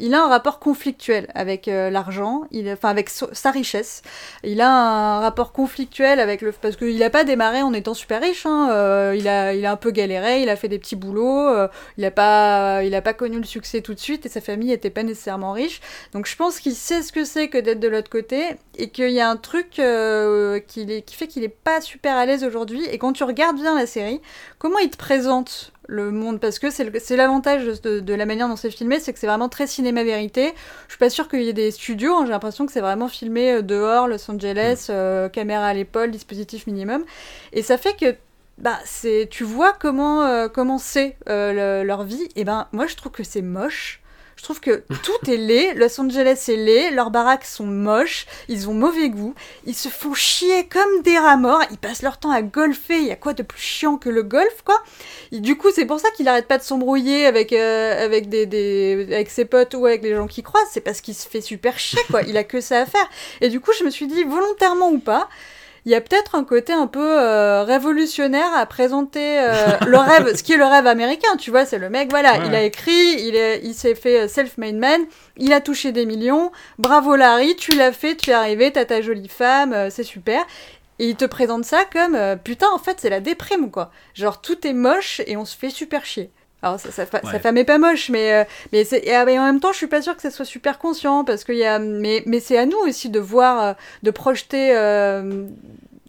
un, rapport conflictuel avec euh, l'argent, enfin avec sa richesse. Il a un rapport conflictuel avec le, parce qu'il n'a pas démarré en étant super riche. Hein, euh, il a, un peu galéré, il a fait des petits boulots, euh, il n'a pas, a pas connu le succès tout de suite et sa famille n'était pas nécessairement riche. Donc je pense qu'il sait ce que c'est que d'être de l'autre côté et qu'il y a un truc qui, qui fait qu'il est pas super à l'aise aujourd'hui. Et quand tu regardes bien la série, comment il te présente le monde parce que c'est l'avantage de, de la manière dont c'est filmé, c'est que c'est vraiment très cinéma vérité. Je suis pas sûre qu'il y ait des studios, hein, j'ai l'impression que c'est vraiment filmé euh, dehors, Los Angeles, euh, caméra à l'épaule, dispositif minimum, et ça fait que bah c'est tu vois comment euh, comment c'est euh, le- leur vie. Et ben moi je trouve que c'est moche. Je trouve que tout est laid. Los Angeles est laid. Leurs baraques sont moches. Ils ont mauvais goût. Ils se font chier comme des rats morts. Ils passent leur temps à golfer. Il y a quoi de plus chiant que le golf, quoi? Du coup, c'est pour ça qu'il arrête pas de s'embrouiller avec, euh, avec, des, des- avec ses potes ou avec les gens qui croisent. C'est parce qu'il se fait super chier, quoi. Il a que ça à faire. Et du coup, je me suis dit, volontairement ou pas, il y a peut-être un côté un peu euh, révolutionnaire à présenter euh, le rêve, ce qui est le rêve américain, tu vois, c'est le mec, voilà, Ouais, il a écrit, il, est, il s'est fait self-made man, il a touché des millions, bravo Larry, tu l'as fait, tu es arrivé, t'as ta jolie femme, euh, c'est super. Et il te présente ça comme, euh, putain, en fait, c'est la déprime, quoi. Genre, tout est moche et on se fait super chier. Alors, sa, sa, fa- Ouais. sa femme est pas moche, mais, euh, mais, c'est- et, ah, en même temps, je suis pas sûre que ça soit super conscient, parce qu'il y a, mais, mais c'est à nous aussi de voir, euh, de projeter euh,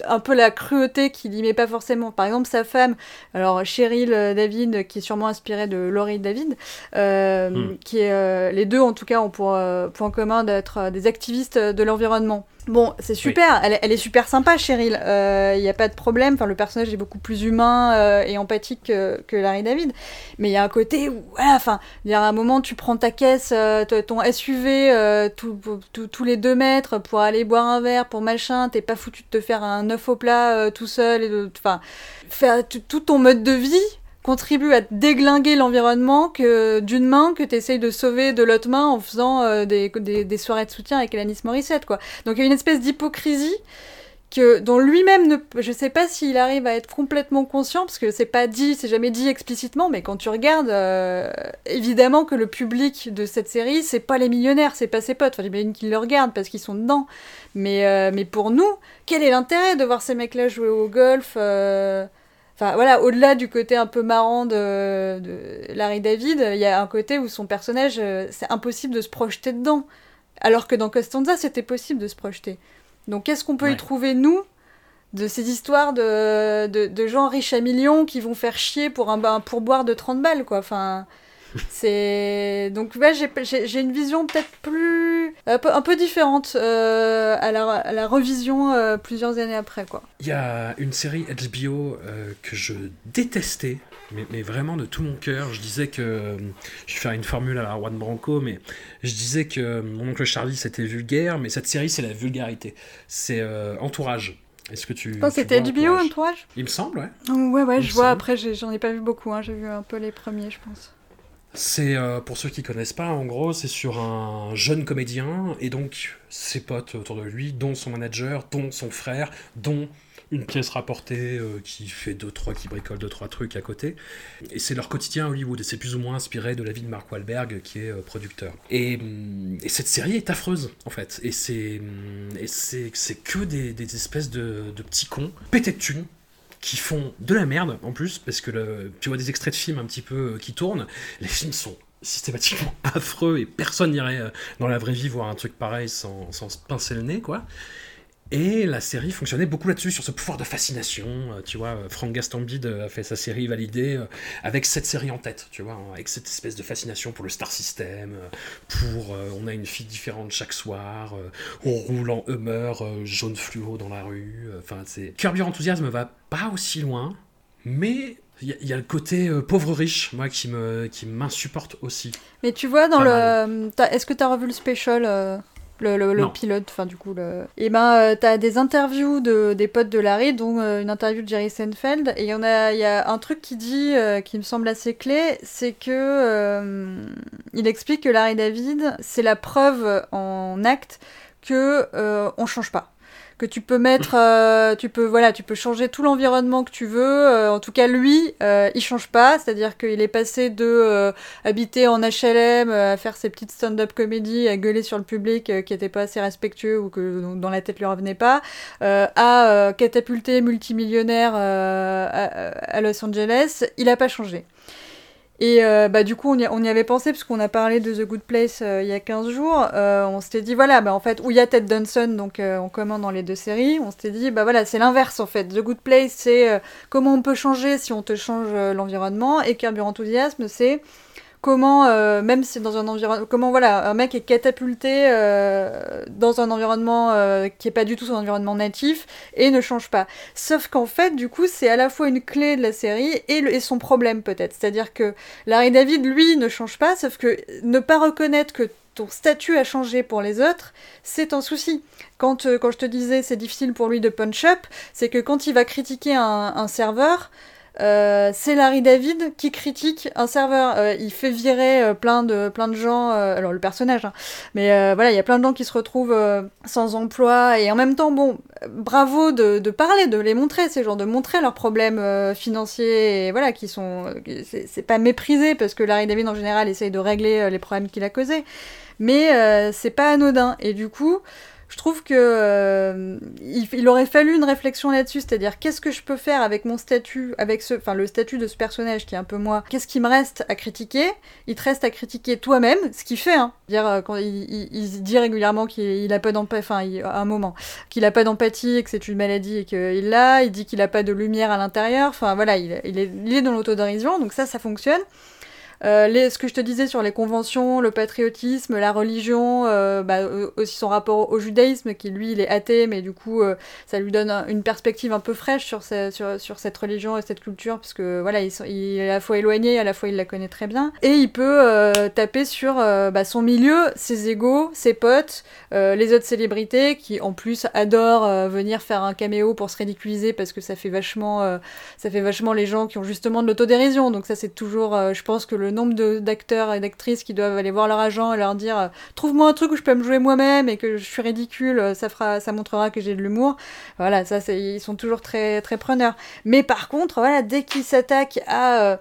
un peu la cruauté qu'il y met pas forcément. Par exemple, sa femme, alors Cheryl David, qui est sûrement inspirée de Laurie David, hmm. qui est, les deux en tout cas ont pour point commun d'être des activistes de l'environnement. Bon, c'est super, elle, elle, est super sympa, Cheryl. Il euh, n'y a pas de problème. Enfin, le personnage est beaucoup plus humain euh, et empathique que, que, Larry David. Mais il y a un côté où, voilà, enfin, il y a un moment, tu prends ta caisse, euh, ton SUV, tous les deux mètres pour aller boire un verre, pour machin. T'es pas foutu de te faire un œuf au plat tout seul. Enfin, faire tout ton mode de vie contribue à déglinguer l'environnement que d'une main que tu essayes de sauver de l'autre main en faisant euh, des, des, soirées de soutien avec Alanis Morissette quoi. Donc il y a une espèce d'hypocrisie que dont lui-même ne je sais pas s'il arrive à être complètement conscient parce que c'est pas dit, c'est jamais dit explicitement mais quand tu regardes euh, évidemment que le public de cette série c'est pas les millionnaires, c'est pas ses potes. Enfin j'imagine qu'ils le regardent parce qu'ils sont dedans. Mais euh, mais pour nous, quel est l'intérêt de voir ces mecs-là jouer au golf Enfin voilà, au-delà du côté un peu marrant de, Larry David, il y a un côté où son personnage, euh, c'est impossible de se projeter dedans. Alors que dans Costanza, c'était possible de se projeter. Donc qu'est-ce qu'on peut y trouver, nous, de ces histoires de, de, gens riches à millions qui vont faire chier pour un, un pourboire de 30 balles, quoi? Enfin, <laughs> c'est donc ouais, j'ai une vision peut-être plus un peu, un peu différente euh, à, la, à, la, revision euh, plusieurs années après quoi. Il y a une série HBO euh, que je détestais. Mais, mais, vraiment de tout mon cœur, je disais que je vais faire une formule à la Juan Branco, mais je disais que mon oncle Charlie c'était vulgaire, mais cette série c'est la vulgarité. C'est Entourage. Est-ce que tu. c'était HBO Entourage? Il me semble, ouais. ouais, ouais, je vois. Après, j'en ai, ai, pas vu beaucoup. Hein. J'ai vu un peu les premiers, je pense. C'est, euh, pour ceux qui connaissent pas, en gros, c'est sur un jeune comédien, et donc ses potes autour de lui, dont son manager, dont son frère, dont une pièce rapportée euh, qui fait deux, trois, qui bricole deux, trois trucs à côté. Et c'est leur quotidien à Hollywood, et c'est plus ou moins inspiré de la vie de Mark Wahlberg, qui est euh, producteur. Et, cette série est affreuse, en fait. Et c'est, et c'est, que des, des espèces de, de petits cons, pétés de thunes, qui font de la merde en plus, parce que tu vois des extraits de films un petit peu euh, qui tournent, les films sont systématiquement <laughs> affreux et personne n'irait euh, dans la vraie vie voir un truc pareil sans se pincer le nez, quoi. Et la série fonctionnait beaucoup là-dessus, sur ce pouvoir de fascination. Euh, tu vois, euh, Frank Gastambide euh, a fait sa série validée avec cette série en tête, tu vois, avec cette espèce de fascination pour le star system, pour on a une fille différente chaque soir, on roule en Hummer jaune fluo dans la rue. Enfin, c'est. Curb Your Enthusiasm va pas aussi loin, mais il y, a le côté pauvre riche, moi, qui me qui m'insupporte aussi. Mais tu vois, dans le. Est-ce que tu as revu le special le, pilote, enfin du coup le. Et ben euh, t'as des interviews de des potes de Larry, dont euh, une interview de Jerry Seinfeld, et il y en a, y a un truc qui dit, euh, qui me semble assez clé, c'est que il explique que Larry David, c'est la preuve en acte que on change pas que tu peux mettre, euh, tu peux voilà, tu peux changer tout l'environnement que tu veux. Euh, en tout cas, lui, euh, il change pas, c'est-à-dire qu'il est passé de habiter en HLM, à faire ses petites stand-up comédies, à gueuler sur le public qui était pas assez respectueux ou que dans la tête lui revenait pas, à catapulter multimillionnaire à, Los Angeles. Il a pas changé. Et euh, bah, du coup, on y, on y avait pensé, parce qu'on a parlé de The Good Place euh, il y a 15 jours. Euh, on s'était dit, voilà, bah, en fait, où il y a Ted Danson, donc en commun dans les deux séries, on s'était dit, bah voilà, c'est l'inverse en fait. The Good Place, c'est comment on peut changer si on te change l'environnement, et Carburant Enthousiasme, c'est comment, euh, même si dans un environnement, comment voilà, un mec est catapulté euh, dans un environnement euh, qui est pas du tout son environnement natif et ne change pas. Sauf qu'en fait, du coup, c'est à la fois une clé de la série et, son problème peut-être. C'est-à-dire que Larry David, lui, ne change pas, sauf que ne pas reconnaître que ton statut a changé pour les autres, c'est un souci. Quand, quand je te disais c'est difficile pour lui de punch up, c'est que quand il va critiquer un serveur, euh, c'est Larry David qui critique un serveur. Euh, il fait virer euh, plein de plein de gens. alors le personnage, hein. mais voilà, il y a plein de gens qui se retrouvent sans emploi et en même temps, bon, bravo de, de, parler, de les montrer ces gens, de montrer leurs problèmes financiers et voilà, qui sont, c'est pas méprisé parce que Larry David en général essaye de régler les problèmes qu'il a causés, mais c'est pas anodin et du coup Je trouve que euh, aurait fallu une réflexion là-dessus, c'est-à-dire qu'est-ce que je peux faire avec mon statut, avec ce, le statut de ce personnage qui est un peu moi. Qu'est-ce qui me reste à critiquer? Il te reste à critiquer toi-même, ce qu'il fait. Hein. Dire euh, il, dit régulièrement qu'il il a pas d'empathie, un moment qu'il a pas d'empathie que c'est une maladie et qu'il l'a. Il dit qu'il a pas de lumière à l'intérieur. Enfin voilà, il, il est, il est dans l'autodérision, donc ça, ça fonctionne. Euh, ce que je te disais sur les conventions, le patriotisme, la religion, euh, bah, euh, aussi son rapport au judaïsme, qui lui il est athée, mais du coup ça lui donne un- une perspective un peu fraîche sur, ce- sur, sur cette religion et cette culture, puisque voilà, il, est à la fois éloigné, à la fois il la connaît très bien. Et il peut taper sur bah, son milieu, ses égaux, ses potes, les autres célébrités, qui en plus adorent venir faire un caméo pour se ridiculiser, parce que ça fait vachement, ça fait vachement les gens qui ont justement de l'autodérision. Donc ça c'est toujours, je pense que le nombre d'acteurs et d'actrices qui doivent aller voir leur agent et leur dire euh, trouve-moi un truc où je peux me jouer moi-même et que je suis ridicule, euh, ça fera, ça montrera que j'ai de l'humour. Voilà, ça ils sont toujours très très preneurs. Mais par contre, voilà, dès qu'ils s'attaquent à euh,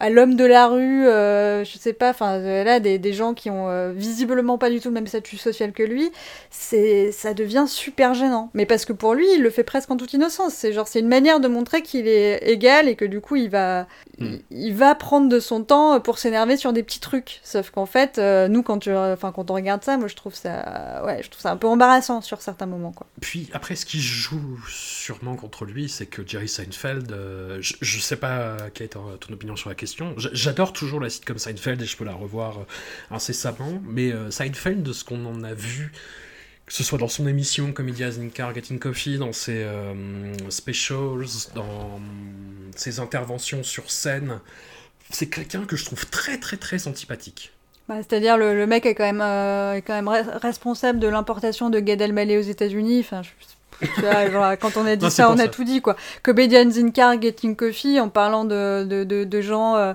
à l'homme de la rue, euh, je sais pas, enfin euh, là des, des gens qui ont euh, visiblement pas du tout le même statut social que lui, c'est ça devient super gênant. Mais parce que pour lui, il le fait presque en toute innocence. C'est genre c'est une manière de montrer qu'il est égal et que du coup il va Hmm. il, va prendre de son temps pour s'énerver sur des petits trucs. Sauf qu'en fait, euh, nous quand tu enfin quand on regarde ça, moi je trouve ça ouais, je trouve ça un peu embarrassant sur certains moments quoi. Puis après, ce qui joue sûrement contre lui, c'est que Jerry Seinfeld, je, je sais pas quelle est ton opinion sur la question. J'adore toujours la sitcom Seinfeld et je peux la revoir euh, incessamment, mais euh, Seinfeld, de ce qu'on en a vu, que ce soit dans son émission Comedy as in Car Getting Coffee, dans ses euh, specials, dans ses interventions sur scène, c'est quelqu'un que je trouve très très très antipathique. Bah, C'est-à-dire le, le mec est quand même, euh, responsable de l'importation de Gad Elmaleh aux États-Unis. Tu vois, genre, quand on a dit Non, ça, on a ça. tout dit quoi. Comedians in Car Getting Coffee, en parlant de, de, de, de gens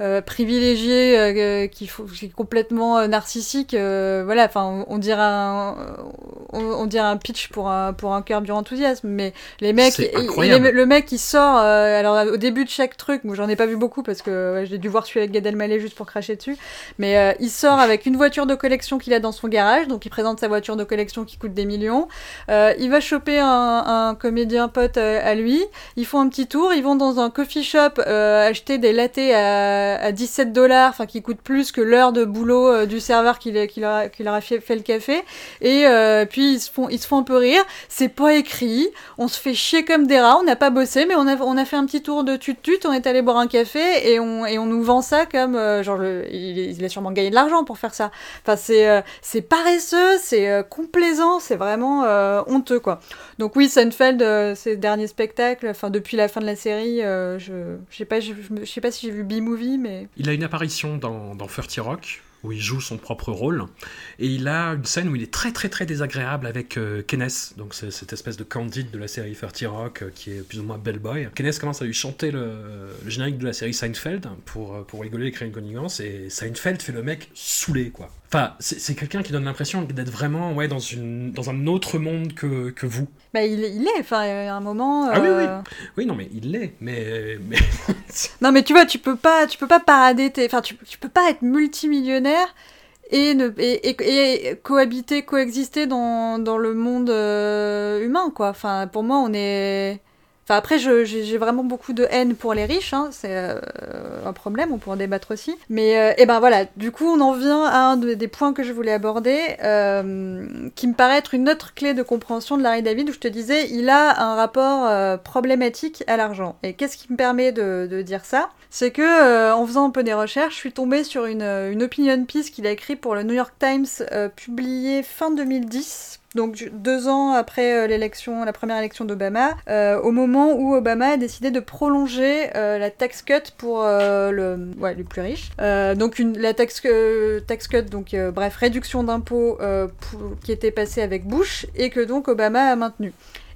euh, euh, privilégiés euh, qui, qui est complètement euh, narcissique. euh, voilà, enfin, on, on dirait un, on, on dirait un pitch pour un pour un cœur du enthousiasme, mais les mecs, il- le mec qui sort, euh, alors au début de chaque truc, moi j'en ai pas vu beaucoup parce que ouais, j'ai dû voir celui avec Gad Elmaleh juste pour cracher dessus. Mais euh, il sort avec une voiture de collection qu'il a dans son garage, donc il présente sa voiture de collection qui coûte des millions. Euh, il va choper un, un comédien pote euh, à lui. Ils font un petit tour, ils vont dans un coffee shop euh, acheter des lattés à, à 17 dollars, enfin qui coûtent plus que l'heure de boulot euh, du serveur qui, leur- qui a- fait, le café. Et euh, puis ils se font, ils se font un peu rire. C'est pas écrit. On se fait chier comme des rats. On n'a pas bossé, mais on a, on a fait un petit tour de tut-tut. On est allé boire un café et on, et on nous vend ça comme euh, genre il, il a sûrement gagné de l'argent pour faire ça. Enfin c'est c'est paresseux, c'est complaisant, c'est vraiment honteux quoi. Donc oui, Seinfeld, ses derniers spectacles, enfin depuis la fin de la série, je je sais pas, je sais pas si j'ai vu B-movie, Il a une apparition dans, dans 30 Rock, où il joue son propre rôle, et il a une scène où il est très très très désagréable avec euh, Kenneth, donc c'est cette espèce de candide de la série 30 Rock, euh, qui est plus ou moins bellboy. Kenneth commence à lui chanter le, le générique de la série Seinfeld, pour, euh, pour rigoler et créer une connivence, et Seinfeld fait le mec saoulé, quoi. Enfin, c'est c'est quelqu'un qui donne l'impression d'être vraiment ouais, dans, une, dans un autre monde que, que vous. bah il, il est. Enfin, a un moment. Ah oui, euh, Oui, non, mais il l'est, mais... mais... Non, mais tu vois, tu peux pas, tu peux pas parader tes, enfin, tu, tu peux pas être multimillionnaire et cohabiter, coexister dans, dans le monde euh, humain, quoi. Enfin, pour moi, on est. Enfin, après, j'ai vraiment beaucoup de haine pour les riches, hein, c'est euh, un problème, on pourra en débattre aussi. Mais, euh, et ben voilà, du coup, on en vient à un de- des points que je voulais aborder, euh, qui me paraît être une autre clé de compréhension de Larry David, où je te disais, il a un rapport problématique à l'argent. Et qu'est-ce qui me permet de, dire ça? C'est que, en faisant un peu des recherches, je suis tombée sur une, une opinion piece qu'il a écrit pour le New York Times, euh, publié fin 2010 donc deux ans après euh, la première élection d'Obama, euh, au moment où Obama a décidé de prolonger euh, la tax cut pour le, les plus riches. Donc la tax, cut, donc bref, réduction d'impôts qui était passée avec Bush et que donc Obama a maintenu.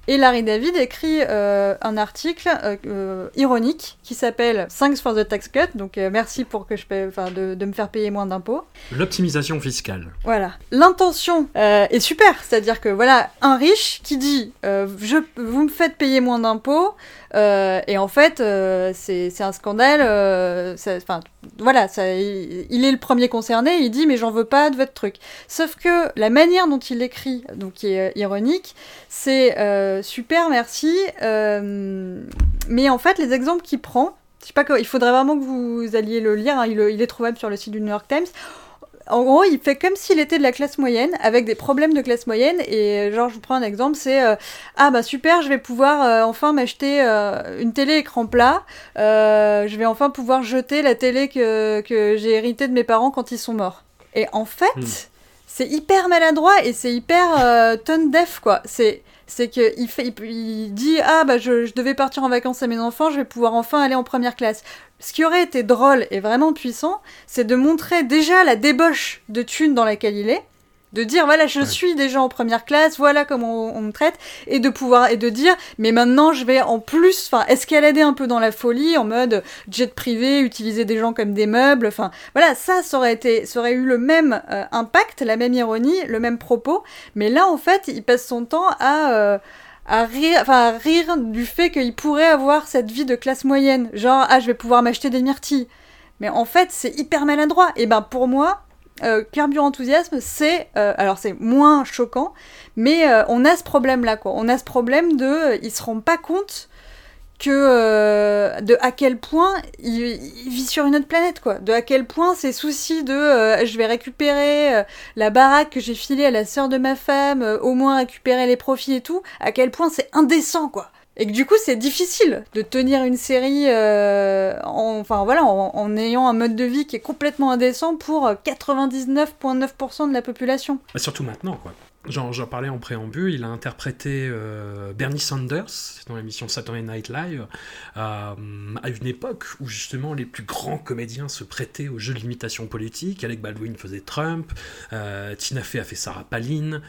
Et Larry David écrit euh, un article euh, euh, ironique qui s'appelle Thanks for the tax cut, donc euh, merci pour que je enfin de, de me faire payer moins d'impôts. L'optimisation fiscale. Voilà. L'intention est super, c'est-à-dire que voilà, un riche qui dit je, vous me faites payer moins d'impôts, euh, et en fait, euh, c'est un scandale. euh, Enfin, voilà, il, est le premier concerné, il dit mais j'en veux pas de votre truc. Sauf que la manière dont il écrit, donc qui est ironique, c'est super, merci, mais en fait les exemples qu'il prend, je sais pas, il faudrait vraiment que vous alliez le lire, hein, il est trouvable sur le site du New York Times. En gros, il fait comme s'il était de la classe moyenne, avec des problèmes de classe moyenne. Et euh, genre, je vous prends un exemple, c'est euh, ah bah super, je vais pouvoir euh, enfin m'acheter euh, une télé écran plat. Je vais enfin pouvoir jeter la télé que, que j'ai héritée de mes parents quand ils sont morts. Et en fait, Hmm. c'est hyper maladroit et c'est hyper tone deaf quoi. C'est c'est que il fait, il, il dit ah bah je, je devais partir en vacances à mes enfants, je vais pouvoir enfin aller en première classe. Ce qui aurait été drôle et vraiment puissant, c'est de montrer déjà la débauche de thunes dans laquelle il est, de dire voilà je Ouais. suis déjà en première classe, voilà comment on, on me traite, et de pouvoir et de dire mais maintenant je vais en plus, enfin escalader un peu dans la folie en mode jet privé, utiliser des gens comme des meubles, enfin voilà ça ça aurait été, ça aurait eu le même euh, impact, la même ironie, le même propos, mais là en fait il passe son temps à euh, à rire, enfin, à rire du fait qu'il pourrait avoir cette vie de classe moyenne. Genre, ah, je vais pouvoir m'acheter des myrtilles. Mais en fait, c'est hyper maladroit. Et ben, pour moi, euh, Carburant Enthousiasme, c'est. euh, alors, c'est moins choquant, mais euh, on a ce problème-là, quoi. On a ce problème de. euh, ils se rendent pas compte euh, de à quel point il, vit sur une autre planète, quoi. De à quel point ces soucis de. euh, je vais récupérer. euh, la baraque que j'ai filée à la sœur de ma femme, au moins récupérer les profits et tout, à quel point c'est indécent, quoi. Et que du coup, c'est difficile de tenir une série, en, enfin voilà, en, ayant un mode de vie qui est complètement indécent pour euh, 99,9% de la population. Surtout maintenant, quoi. J'en parlais en préambule, il a interprété euh, Bernie Sanders dans l'émission Saturday Night Live euh, à une époque où justement les plus grands comédiens se prêtaient aux jeux de l'imitation politique. Alec Baldwin faisait Trump, euh, Tina Fey a fait Sarah Palin,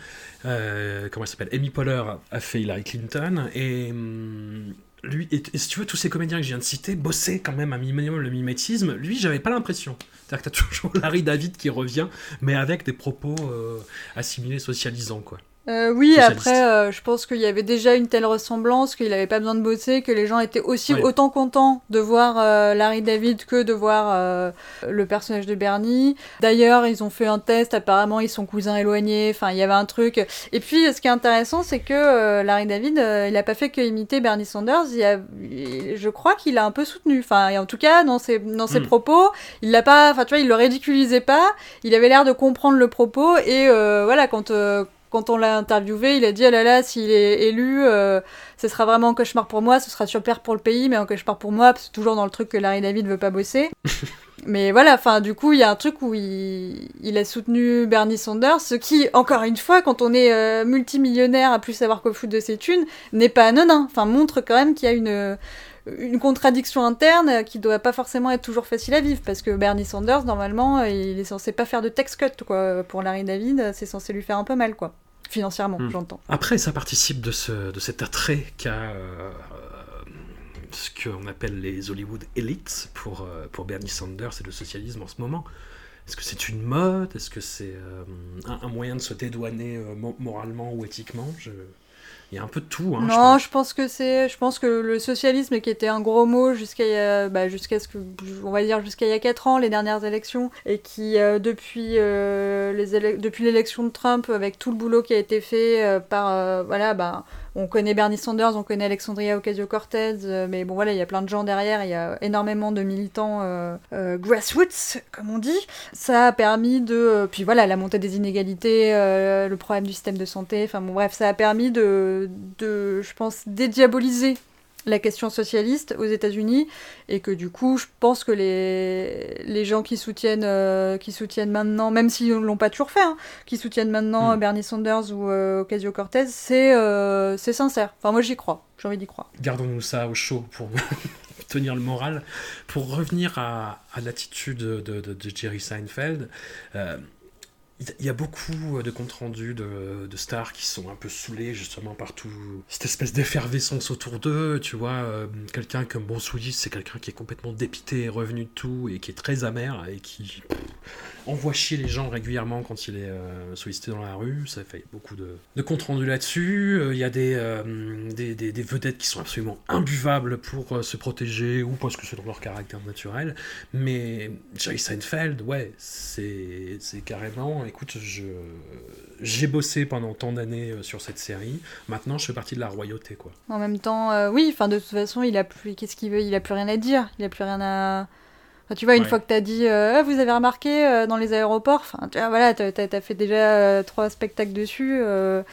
comment elle s'appelle? Amy Poehler a fait Hillary Clinton et hum, lui, et, si tu veux, tous ces comédiens que je viens de citer bossaient quand même un minimum le mimétisme. Lui, j'avais pas l'impression. C'est-à-dire que t'as <laughs> toujours Larry David qui revient, mais avec des propos euh, assimilés socialisants, quoi. Euh, oui, après, euh, je pense qu'il y avait déjà une telle ressemblance qu'il n'avait pas besoin de bosser, que les gens étaient aussi autant contents de voir euh, Larry David que de voir euh, le personnage de Bernie. D'ailleurs, ils ont fait un test, apparemment ils sont cousins éloignés, enfin il y avait un truc. Et puis, ce qui est intéressant, c'est que euh, Larry David, euh, il n'a pas fait que imiter Bernie Sanders, il a, il- je crois qu'il a un peu soutenu. Enfin, et en tout cas, dans ses, dans ses Mm. propos, il l'a pas, enfin tu vois, il le ridiculisait pas, il avait l'air de comprendre le propos, et euh, voilà, quand... quand on l'a interviewé, il a dit ah là là, s'il est élu, euh, ce sera vraiment un cauchemar pour moi, ce sera super pour le pays, mais un cauchemar pour moi, parce que c'est toujours dans le truc que Larry David veut pas bosser. <laughs> mais voilà, enfin, du coup, il y a un truc où il, il a soutenu Bernie Sanders, ce qui, encore une fois, quand on est euh, multimillionnaire à plus savoir qu'au foot de ses thunes, n'est pas anodin. Enfin, montre quand même qu'il y a une une contradiction interne qui doit pas forcément être toujours facile à vivre parce que Bernie Sanders normalement il est censé pas faire de tax cut quoi pour Larry David c'est censé lui faire un peu mal quoi financièrement Hmm. j'entends Après, ça participe de, ce, de cet attrait qu'a euh, ce qu'on appelle les Hollywood elites pour, euh, pour Bernie Sanders et le socialisme en ce moment. Est-ce que c'est une mode? Est-ce que c'est euh, un, un moyen de se dédouaner euh, mo- moralement ou éthiquement? Je- Il y a un peu de tout. Hein, je non pense. je pense que c'est je pense que le socialisme qui était un gros mot jusqu'à il y a- bah, jusqu'à ce que on va dire jusqu'à il y a 4 ans les dernières élections et qui euh, depuis euh, les depuis l'élection de Trump avec tout le boulot qui a été fait euh, par voilà bah on connaît Bernie Sanders, on connaît Alexandria Ocasio-Cortez, euh, mais bon voilà, il y a plein de gens derrière, il y a énormément de militants euh, euh, grassroots, comme on dit. Ça a permis de... puis voilà, la montée des inégalités, le problème du système de santé, enfin bon bref, ça a permis de, de je pense, dédiaboliser la question socialiste aux États-Unis et que du coup je pense que les, les gens qui soutiennent euh, qui soutiennent maintenant même s'ils l'ont pas toujours fait hein, qui soutiennent maintenant Mm. Bernie Sanders ou euh, Ocasio-Cortez c'est euh, sincère enfin moi j'y crois j'ai envie d'y croire Gardons-nous ça au chaud pour <laughs> tenir le moral. Pour revenir à, à l'attitude de, de- de Jerry Seinfeld, euh, il y a beaucoup de comptes rendus de, stars qui sont un peu saoulés justement par tout cette espèce d'effervescence autour d'eux. Tu vois, euh, quelqu'un comme Bon c'est quelqu'un qui est complètement dépité, revenu de tout et qui est très amer et qui envoie chier les gens régulièrement quand il est euh, sollicité dans la rue. Ça fait beaucoup de, de comptes rendus là-dessus. Euh, il y a des, des, des, des, vedettes qui sont absolument imbuvables pour se protéger ou parce que c'est dans leur caractère naturel. Mais Jerry Seinfeld, ouais, c'est carrément écoute, je j'ai bossé pendant tant d'années euh, sur cette série. Maintenant, je fais partie de la royauté, quoi. En même temps, euh, oui. Enfin, de toute façon, il a plus. Qu'est-ce qu'il veut? Il a plus rien à dire. Il a plus rien à. tu vois, une fois que tu as dit, euh, ah, vous avez remarqué dans les aéroports, enfin, tu vois, voilà, tu as, fait déjà trois spectacles dessus.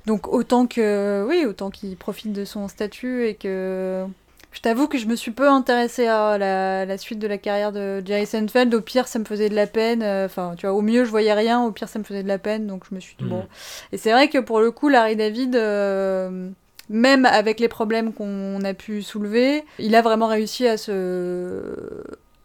donc autant que, oui, autant qu'il profite de son statut et que je t'avoue que je me suis peu intéressée à la, suite de la carrière de Jerry Seinfeld. Au pire, ça me faisait de la peine. Euh, enfin, tu vois, au mieux, je voyais rien. Au pire, ça me faisait de la peine. Donc, je me suis dit, bon. Mm. Et c'est vrai que pour le coup, Larry David, euh, même avec les problèmes qu'on a pu soulever, il a vraiment réussi à se.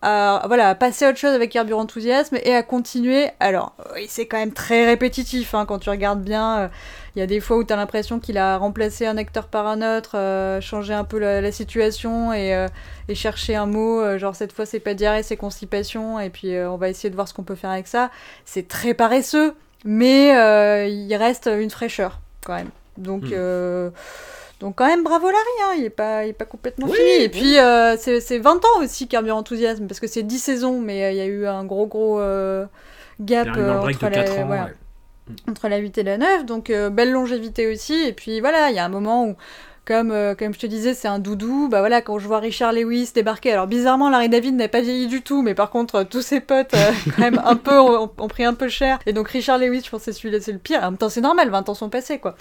À, voilà, à passer à autre chose avec carburant enthousiasme et à continuer. Alors, oui, c'est quand même très répétitif hein, quand tu regardes bien. Euh, il y a des fois où tu as l'impression qu'il a remplacé un acteur par un autre, euh, changé un peu la, situation et, euh, et, cherché un mot, genre cette fois c'est pas diarrhée, c'est constipation, et puis on va essayer de voir ce qu'on peut faire avec ça. C'est très paresseux, mais il reste une fraîcheur quand même. Donc. Hmm. Donc quand même bravo Larry, hein, il, est pas, il est pas complètement fini. Et puis c'est 20 ans aussi Carburant Enthousiasme, parce que c'est 10 saisons, mais il y a eu un gros gros gap entre la 8 et la 9, donc euh, belle longévité aussi, et puis voilà, il y a un moment où, comme, euh, comme je te disais, c'est un doudou, bah voilà, quand je vois Richard Lewis débarquer, alors bizarrement, Larry David n'a pas vieilli du tout, mais par contre, tous ses potes, euh, <laughs> quand même, un peu, ont, pris un peu cher, et donc Richard Lewis, je pense que celui-là, c'est le pire, en même temps, c'est normal, 20 ans sont passés, quoi.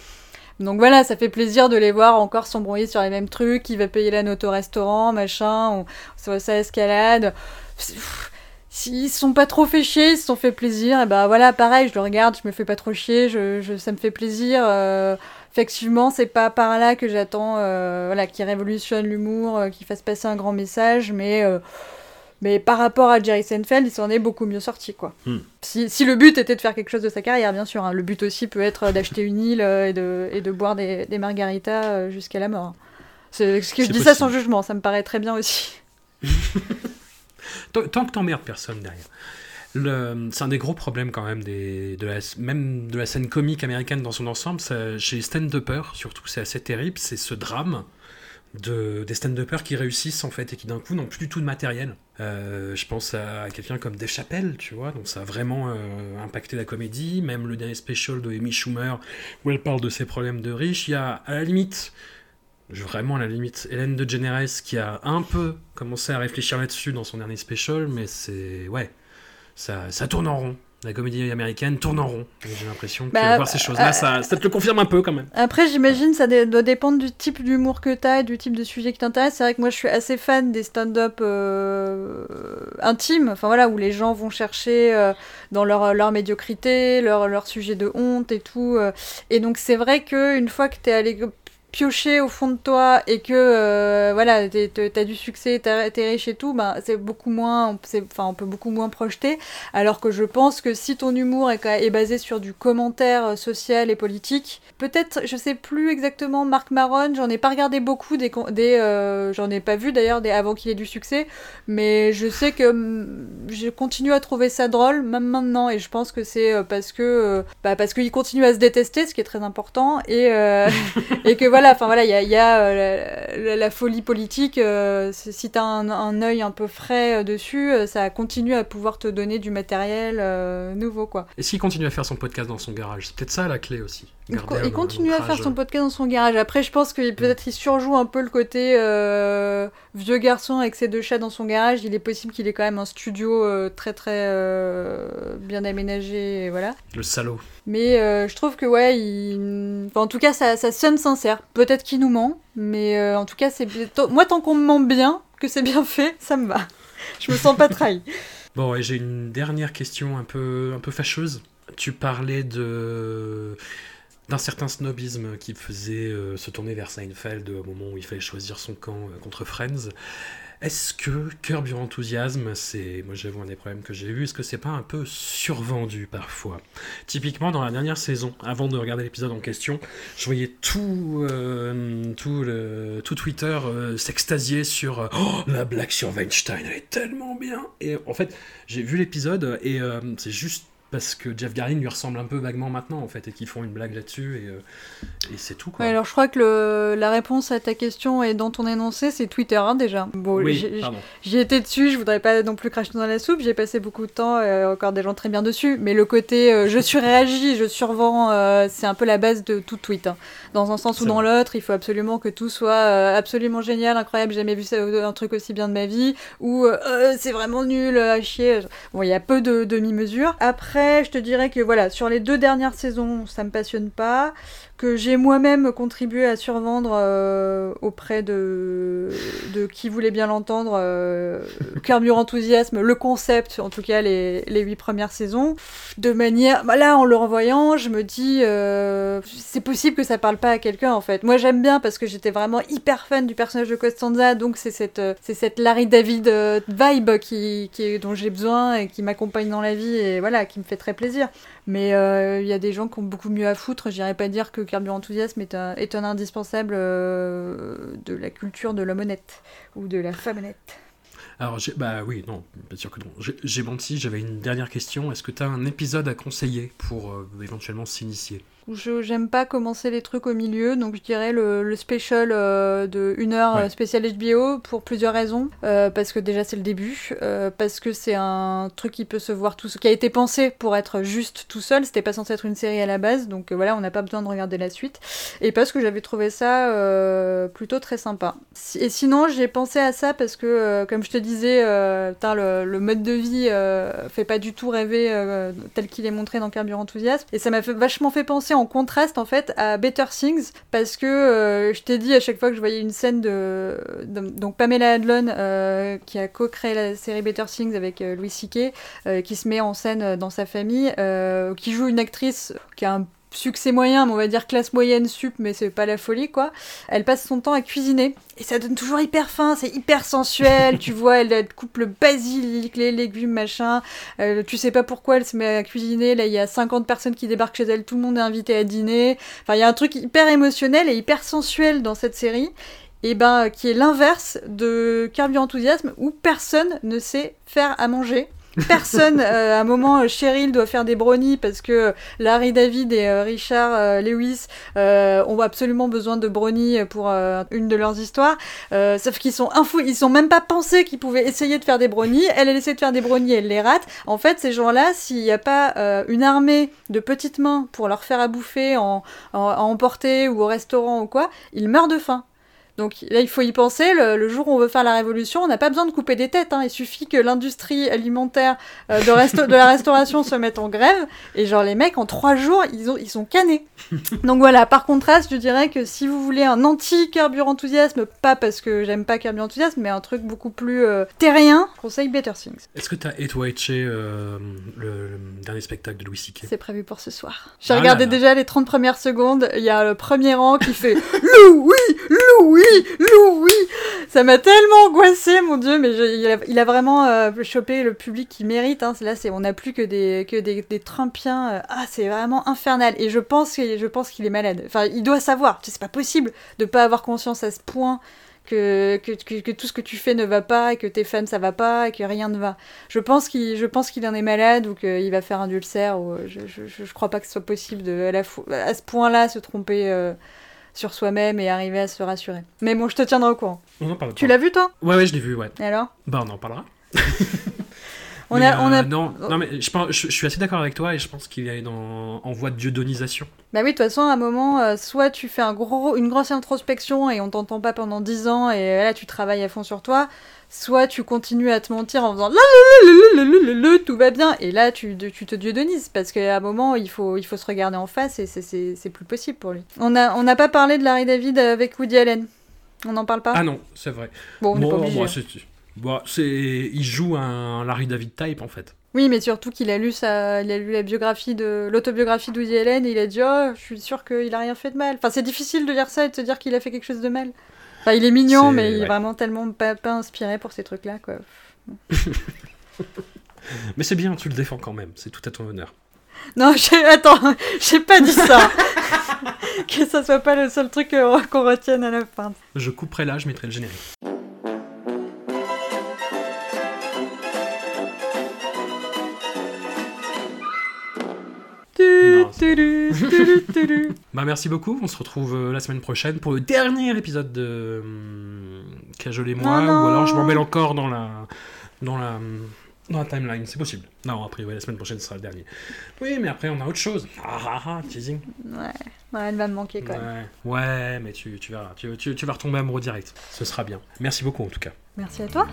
Donc voilà, ça fait plaisir de les voir encore s'embrouiller sur les mêmes trucs, qui va payer la note au restaurant, machin, ou sur sa escalade s'ils se sont pas trop fait chier, ils se sont fait plaisir, et bah voilà, pareil, je le regarde, je me fais pas trop chier, je, ça me fait plaisir. Euh, effectivement, c'est pas par là que j'attends, euh, voilà, qu'il révolutionne l'humour, euh, qu'il fasse passer un grand message, mais, mais par rapport à Jerry Seinfeld, il s'en est beaucoup mieux sorti, quoi. Hmm. Si, si, le but était de faire quelque chose de sa carrière, bien sûr, hein, le but aussi peut être d'acheter une île et, de, et de boire des, des margaritas jusqu'à la mort. C'est ce que je dis ça sans jugement, ça me paraît très bien aussi. <laughs> Tant que t'emmerdes personne derrière. C'est un des gros problèmes quand même, des, de la, même de la scène comique américaine dans son ensemble. Ça, chez les stand-uppers, surtout, c'est assez terrible. C'est ce drame de, des stand-uppers qui réussissent en fait et qui d'un coup n'ont plus du tout de matériel. Euh, je pense à quelqu'un comme Dave Chappelle, tu vois, donc ça a vraiment euh, impacté la comédie. Même le dernier special de Amy Schumer où elle parle de ses problèmes de riches, il y a à la limite vraiment à la limite Hélène de Generes qui a un peu commencé à réfléchir là-dessus dans son dernier special, mais c'est ouais, ça, ça tourne en rond. La comédie américaine tourne en rond. J'ai l'impression que bah, voir ces choses-là, euh, ça, ça, te le confirme un peu quand même. Après, j'imagine ça doit dépendre du type d'humour que tu as et du type de sujet qui t'intéresse. C'est vrai que moi, je suis assez fan des stand-up euh, intimes, enfin voilà, où les gens vont chercher euh, dans leur, leur médiocrité, leur, leur sujet de honte et tout. et donc, c'est vrai qu'une fois que tu es allé piocher au fond de toi et que euh, voilà t'as du succès t'es riche et tout ben c'est beaucoup moins enfin on peut beaucoup moins projeter. Alors que je pense que si ton humour est, est basé sur du commentaire euh, social et politique peut-être je sais plus exactement Marc Maron j'en ai pas regardé beaucoup des, des euh, j'en ai pas vu d'ailleurs des avant qu'il ait du succès mais je sais que mm, je continue à trouver ça drôle même maintenant et je pense que c'est parce que bah, parce qu'il continue à se détester ce qui est très important et <laughs> et que voilà enfin voilà, il y a, euh, la, folie politique. Euh, si tu as un, un, œil un peu frais euh, dessus, ça continue à pouvoir te donner du matériel nouveau, quoi. Et s'il continue à faire son podcast dans son garage, c'est peut-être ça la clé aussi. Il, continue à faire son podcast dans son garage. Après, je pense que peut-être il surjoue un peu le côté vieux garçon avec ses deux chats dans son garage. Il est possible qu'il ait quand même un studio très très bien aménagé, voilà. Le salaud. Mais euh, je trouve que, ouais, il... en tout cas, ça, ça sonne sincère. Peut-être qu'il nous ment, mais euh, en tout cas, c'est moi, tant qu'on me ment bien, que c'est bien fait, ça me va. <laughs> Je me sens pas trahi. bon, et j'ai une dernière question un peu, un peu fâcheuse. Tu parlais de d'un certain snobisme qui faisait euh, se tourner vers Seinfeld au moment où il fallait choisir son camp contre Friends. Est-ce que Curb Your Enthusiasm, c'est, moi j'avoue un des problèmes que j'ai eu, est-ce que c'est pas un peu survendu parfois? Typiquement dans la dernière saison, avant de regarder l'épisode en question, je voyais tout, euh, tout, tout Twitter euh, s'extasier sur euh, oh, la blague sur Weinstein, elle est tellement bien. Et en fait, j'ai vu l'épisode et euh, c'est juste parce que Jeff Garlin lui ressemble un peu vaguement maintenant en fait et qu'ils font une blague là-dessus et, euh, et c'est tout quoi. Ouais, alors je crois que le- la réponse à ta question et dans ton énoncé, c'est Twitter hein, déjà. Bon, oui. J'y étais dessus, je voudrais pas non plus cracher dans la soupe, j'ai passé beaucoup de temps, euh, encore des gens très bien dessus, mais le côté euh, je surréagis, je survends, euh, c'est un peu la base de tout tweet. hein. Dans un sens ou dans l'autre, il faut absolument que tout soit absolument génial, incroyable, j'ai jamais vu ça, un truc aussi bien de ma vie, ou c'est vraiment nul, à chier. Bon, il y a peu de demi-mesures. Après, je te dirais que voilà, sur les deux dernières saisons, ça me passionne pas que j'ai moi-même contribué à survendre euh, auprès de, de qui voulait bien l'entendre, euh, Carburant Enthousiasme, le concept, en tout cas les, les huit premières saisons, de manière... Bah là, en le revoyant, je me dis, euh, c'est possible que ça parle pas à quelqu'un, en fait. Moi, j'aime bien parce que j'étais vraiment hyper fan du personnage de Costanza, donc c'est cette, euh, c'est cette Larry David euh, vibe qui, qui, dont j'ai besoin et qui m'accompagne dans la vie, et voilà, qui me fait très plaisir. Mais euh, il y a des gens qui ont beaucoup mieux à foutre. J'irais pas dire que Carburant Enthousiasme est un, est indispensable euh, de la culture de l'homme honnête ou de la femme honnête. Alors, bah oui, non, bien sûr que non. J'ai- J'ai menti, j'avais une dernière question. Est-ce que tu as un épisode à conseiller pour euh, éventuellement s'initier? Je j'aime pas commencer les trucs au milieu, donc je dirais le, le special euh, de 1 heure Ouais. euh, spécial HBO pour plusieurs raisons. Euh, parce que déjà c'est le début, euh, parce que c'est un truc qui peut se voir tout seul, qui a été pensé pour être juste tout seul, c'était pas censé être une série à la base, donc voilà, on n'a pas besoin de regarder la suite. Et parce que j'avais trouvé ça plutôt très sympa. Si- Et sinon, j'ai pensé à ça parce que, comme je te disais, le, le mode de vie fait pas du tout rêver tel qu'il est montré dans Carburant Enthousiasme. Et ça m'a fait, vachement fait penser en contraste, en fait, à Better Things parce que euh, je t'ai dit à chaque fois que je voyais une scène de. donc Pamela Adlon, euh, qui a co-créé la série Better Things avec euh, Louis C.K., qui se met en scène dans sa famille, qui joue une actrice qui a un succès moyen, mais on va dire classe moyenne sup, mais c'est pas la folie quoi. Elle passe son temps à cuisiner et ça donne toujours hyper faim, c'est hyper sensuel, tu vois, elle, elle coupe le basilic, les légumes, machin. Euh, tu sais pas pourquoi elle se met à cuisiner, là il y a 50 personnes qui débarquent chez elle, tout le monde est invité à dîner. Enfin, il y a un truc hyper émotionnel et hyper sensuel dans cette série. Et ben, qui est l'inverse de Carburant Enthousiasme où personne ne sait faire à manger. Personne, euh, à un moment, euh, Cheryl doit faire des brownies parce que Larry David et euh, Richard euh, Lewis euh, ont absolument besoin de brownies pour euh, une de leurs histoires. Euh, sauf qu'ils sont infos, ils sont même pas pensé qu'ils pouvaient essayer de faire des brownies. Elle, elle essaie de faire des brownies, elle les rate. En fait, ces gens-là, s'il n'y a pas euh, une armée de petites mains pour leur faire à bouffer en, en- à emporter ou au restaurant ou quoi, ils meurent de faim. Donc là, il faut y penser. Le, le jour où on veut faire la révolution, on n'a pas besoin de couper des têtes. hein. Il suffit que l'industrie alimentaire euh, de, la restauration se mette en grève. Et genre, les mecs, en trois jours, ils, ont, ils sont canés. <laughs> Donc voilà, par contraste, je dirais que si vous voulez un anti-carburant enthousiasme, pas parce que j'aime pas carburant enthousiasme, mais un truc beaucoup plus euh, terrien, conseille Better Things. Est-ce que tu as étoilé euh, le, le dernier spectacle de Louis C.K. C'est prévu pour ce soir. J'ai Ah là regardé là. déjà les 30 premières secondes. Il y a le premier rang qui <laughs> fait Louis, Louis, Louis. Ça m'a tellement angoissé, mon dieu. Mais il, a, vraiment euh, chopé le public qu'il mérite. Hein. Là, on n'a plus que des que Trumpiens. euh, Ah, c'est vraiment infernal. Et je pense je pense qu'il est malade. Enfin, il doit savoir. C'est pas possible de pas avoir conscience à ce point. Que, tout ce que tu fais ne va pas et que tes fans ça va pas et que rien ne va. Je pense qu'il je pense qu'il en est malade ou qu'il va faire un ulcère euh, je, je, crois pas que ce soit possible à, ce point-là se tromper sur soi-même et arriver à se rassurer. Mais bon, je te tiendrai au courant. On en parle Tu l'as vu toi? Ouais, ouais, je l'ai vu, ouais. Et alors? Bah, on en parlera. <laughs> Non, je, suis assez d'accord avec toi et je pense qu'il est dans, en voie de dieudonisation. Bah oui, de toute façon, à un moment, euh, soit tu fais une grosse introspection et on t'entend pas pendant 10 ans et euh, là tu travailles à fond sur toi, soit tu continues à te mentir en faisant le tout va bien et là tu, te diodonises parce qu'à un moment il faut, se regarder en face et c'est plus possible pour lui. On n'a pas parlé de Larry David avec Woody Allen. On n'en parle pas? Ah non, c'est vrai. Bon, on n'est bon, pas obligé. Hein c'est- c'est, il joue un Larry David type en fait. Oui, mais surtout qu'il a lu sa, il a lu la biographie de l'autobiographie de Woody Allen et il a dit oh, je suis sûr qu'il a rien fait de mal. Enfin, c'est difficile de lire ça et de se dire qu'il a fait quelque chose de mal. Enfin, il est mignon, C'est- mais il est ouais. vraiment tellement pas, pas inspiré pour ces trucs-là, quoi. <laughs> Mais c'est bien, tu le défends quand même, c'est tout à ton honneur. Non, <laughs> j'ai... attends, <laughs> j'ai pas dit ça. que ça soit pas le seul truc que- qu'on retienne à la fin. Je couperai là, je mettrai le générique. Non. <laughs> Bah merci beaucoup, on se retrouve euh, la semaine prochaine pour le dernier épisode de hum, Cajol et moi, Non, ou alors je m'en mêle encore dans la, dans la, dans la timeline, c'est possible. Non, après, ouais, la semaine prochaine ce sera le dernier. Oui, mais après on a autre chose. Ah ah ah, teasing. Ouais. ouais, elle va me manquer quand même. Ouais, ouais, mais tu, tu verras, tu, tu, tu vas retomber amoureux direct. Ce sera bien. Merci beaucoup en tout cas. Merci à toi.